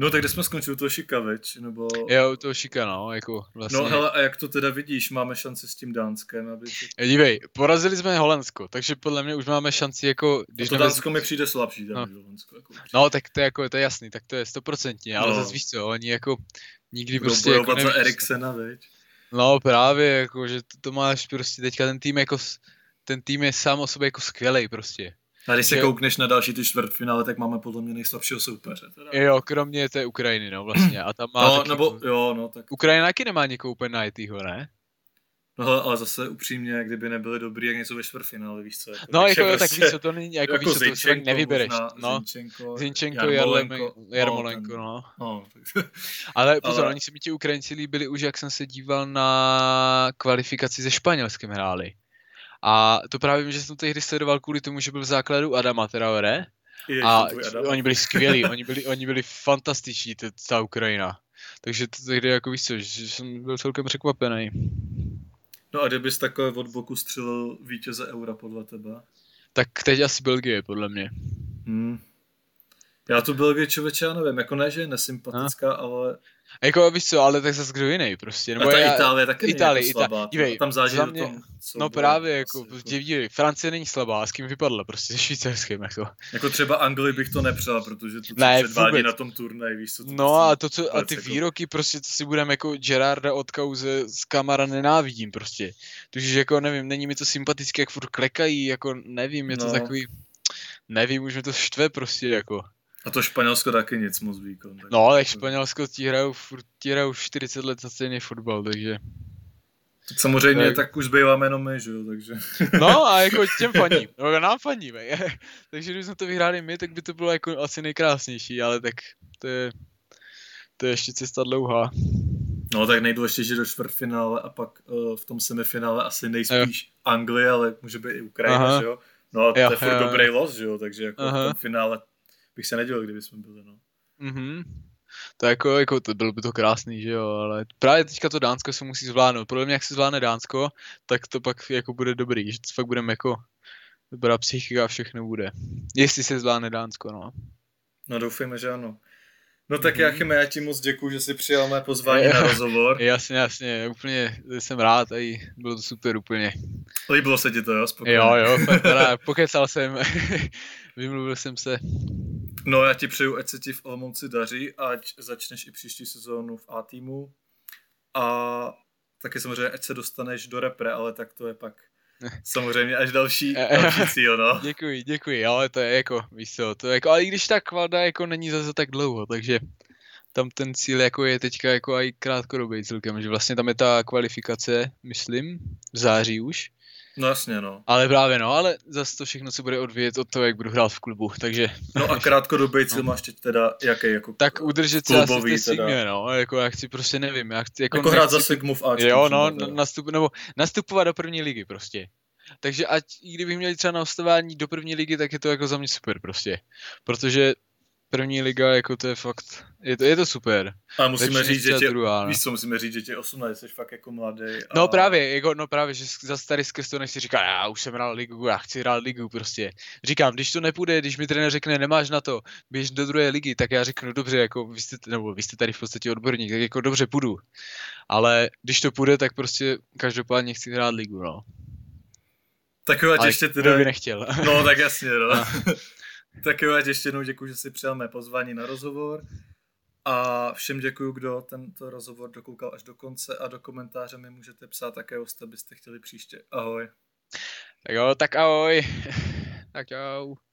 No tak kde jsme skončili, to šika, več? Nebo... Jo, to šika, no, jako vlastně. No hele, a jak to teda vidíš, máme šanci s tím Dánskem, aby... Dívej, porazili jsme Holandsko, takže podle mě už máme šanci jako... Když no to Dánsko mi přijde slabší, no. Holandsko, jako No, tak to je jako, to je jasný, tak to je stoprocentně, ale no. zase víš co, oni jako nikdy Budou prostě jako nevíš, za Eriksena, veď? No právě, jako, že to, to máš prostě teďka ten tým jako, ten tým je sám o sobě jako skvělej prostě. A když se že... koukneš na další ty čtvrtfinále, tak máme podle mě nejslabšího soupeře. Teda. Jo, kromě té Ukrajiny, no vlastně. A tam má no, taky... nebo, jo, no, tak... Ukrajina taky nemá někoho úplně najitýho, ne? No ale zase upřímně, kdyby nebyli dobrý, jak něco ve čtvrtfinále, víš co? Jako, no jako, prostě, tak víš co, to není, jako, jako víš co, to se nevybereš. Možná, no, Zinčenko, Zinčenko Jarmolenko, Jarmolenko, no. no. no ale pozor, ale... oni se mi ti Ukrajinci líbili už, jak jsem se díval na kvalifikaci ze Španělskem hráli. A to právě vím, že jsem tehdy sledoval kvůli tomu, že byl v základu Adama Traore. a oni byli skvělí, oni byli, oni byli fantastiční, ta Ukrajina. Takže to tehdy jako víš co, že jsem byl celkem překvapený. No a kdybys takhle od boku střelil vítěze Eura podle tebe? Tak teď asi Belgie, podle mě. Hmm. Já tu Belgii člověče, já nevím, jako ne, že je nesympatická, a? ale jako víš co, ale tak zase kdo jiný prostě. Nebo a ta já, Itálie taky Itálie, jako slabá. Dívej, tam záleží mě, tom, No právě, jako, jako... dívej, Francie není slabá, s kým vypadla prostě, se švýcarským, jako. Jako třeba Anglii bych to nepřál, protože to, ne, předvádí vůbec. na tom turnaji, víš co. To no prostě a to, co, a ty jako... výroky prostě, to si budeme jako Gerarda od kauze z Kamara nenávidím prostě. Takže jako nevím, není mi to sympatické, jak furt klekají, jako nevím, je to no. takový, nevím, už mi to štve prostě, jako. A to Španělsko taky nic moc výkon. Tak no, ale Španělsko ti hrajou, furt, ti hrajou 40 let na stejný fotbal, takže... Tak samozřejmě tak, tak už zbýváme jenom my, že jo, takže. No a jako těm faním, no, nám faníme. takže když jsme to vyhráli my, tak by to bylo jako asi nejkrásnější, ale tak to je, to je ještě cesta dlouhá. No tak nejdůležitější do čtvrtfinále a pak uh, v tom semifinále asi nejspíš jo. Anglie, ale může být i Ukrajina, Aha. že jo. No a to jo, je furt jo. dobrý los, že jo, takže jako Aha. v tom finále bych se nedělal, kdyby jsme byli, no. Mhm. To jako, jako to bylo by to krásný, že jo, ale právě teďka to Dánsko se musí zvládnout. Podle mě, jak se zvládne Dánsko, tak to pak jako bude dobrý, že to fakt budeme jako dobrá psychika a všechno bude. Jestli se zvládne Dánsko, no. No doufejme, že ano. No tak mm-hmm. Jachime, já ti moc děkuji, že jsi přijal mé pozvání na rozhovor. Jasně, jasně, úplně jsem rád, a bylo to super úplně. Líbilo se ti to, jo? Spokojně. Jo, jo, teda pokecal jsem, vymluvil jsem se. No já ti přeju, ať se ti v Olomouci daří, ať začneš i příští sezónu v A týmu. A taky samozřejmě, ať se dostaneš do repre, ale tak to je pak samozřejmě až další, další cíl, no. Děkuji, děkuji, ale to je jako, víš co, to je jako, ale i když ta kvalda jako není zase tak dlouho, takže tam ten cíl jako je teďka jako i krátkodobý celkem, že vlastně tam je ta kvalifikace, myslím, v září už, No jasně, no. Ale právě no, ale zase to všechno se bude odvíjet od toho, jak budu hrát v klubu, takže... No a krátkodobý cíl no. máš teď teda jaký, jako Tak udržet se asi té Sigmě, no, jako já chci prostě nevím, já chci... Jako, jako hrát za Sigmu v Ačku. Jo, no, nastup, nebo nastupovat do první ligy prostě. Takže ať, i kdybych měl třeba na hostování do první ligy, tak je to jako za mě super prostě. Protože první liga, jako to je fakt, je to, je to super. A musíme říct, že tě, druhá, no. víš co, musíme říct, že tě 18, jsi fakt jako mladý. A... No právě, jako, no právě, že za starý skrz to nechci říkat, já už jsem hrál ligu, já chci hrát ligu prostě. Říkám, když to nepůjde, když mi trenér řekne, nemáš na to, běž do druhé ligy, tak já řeknu, dobře, jako vy jste, nebo vy jste tady v podstatě odborník, tak jako dobře půjdu. Ale když to půjde, tak prostě každopádně chci hrát ligu, no. Tak jo, ať ještě teda... by nechtěl. No, tak jasně, no. no. Tak jo, ještě jednou děkuji, že jsi přijal mé pozvání na rozhovor. A všem děkuji, kdo tento rozhovor dokoukal až do konce a do komentáře mi můžete psát, také hosta byste chtěli příště. Ahoj. Tak jo, tak ahoj. tak čau.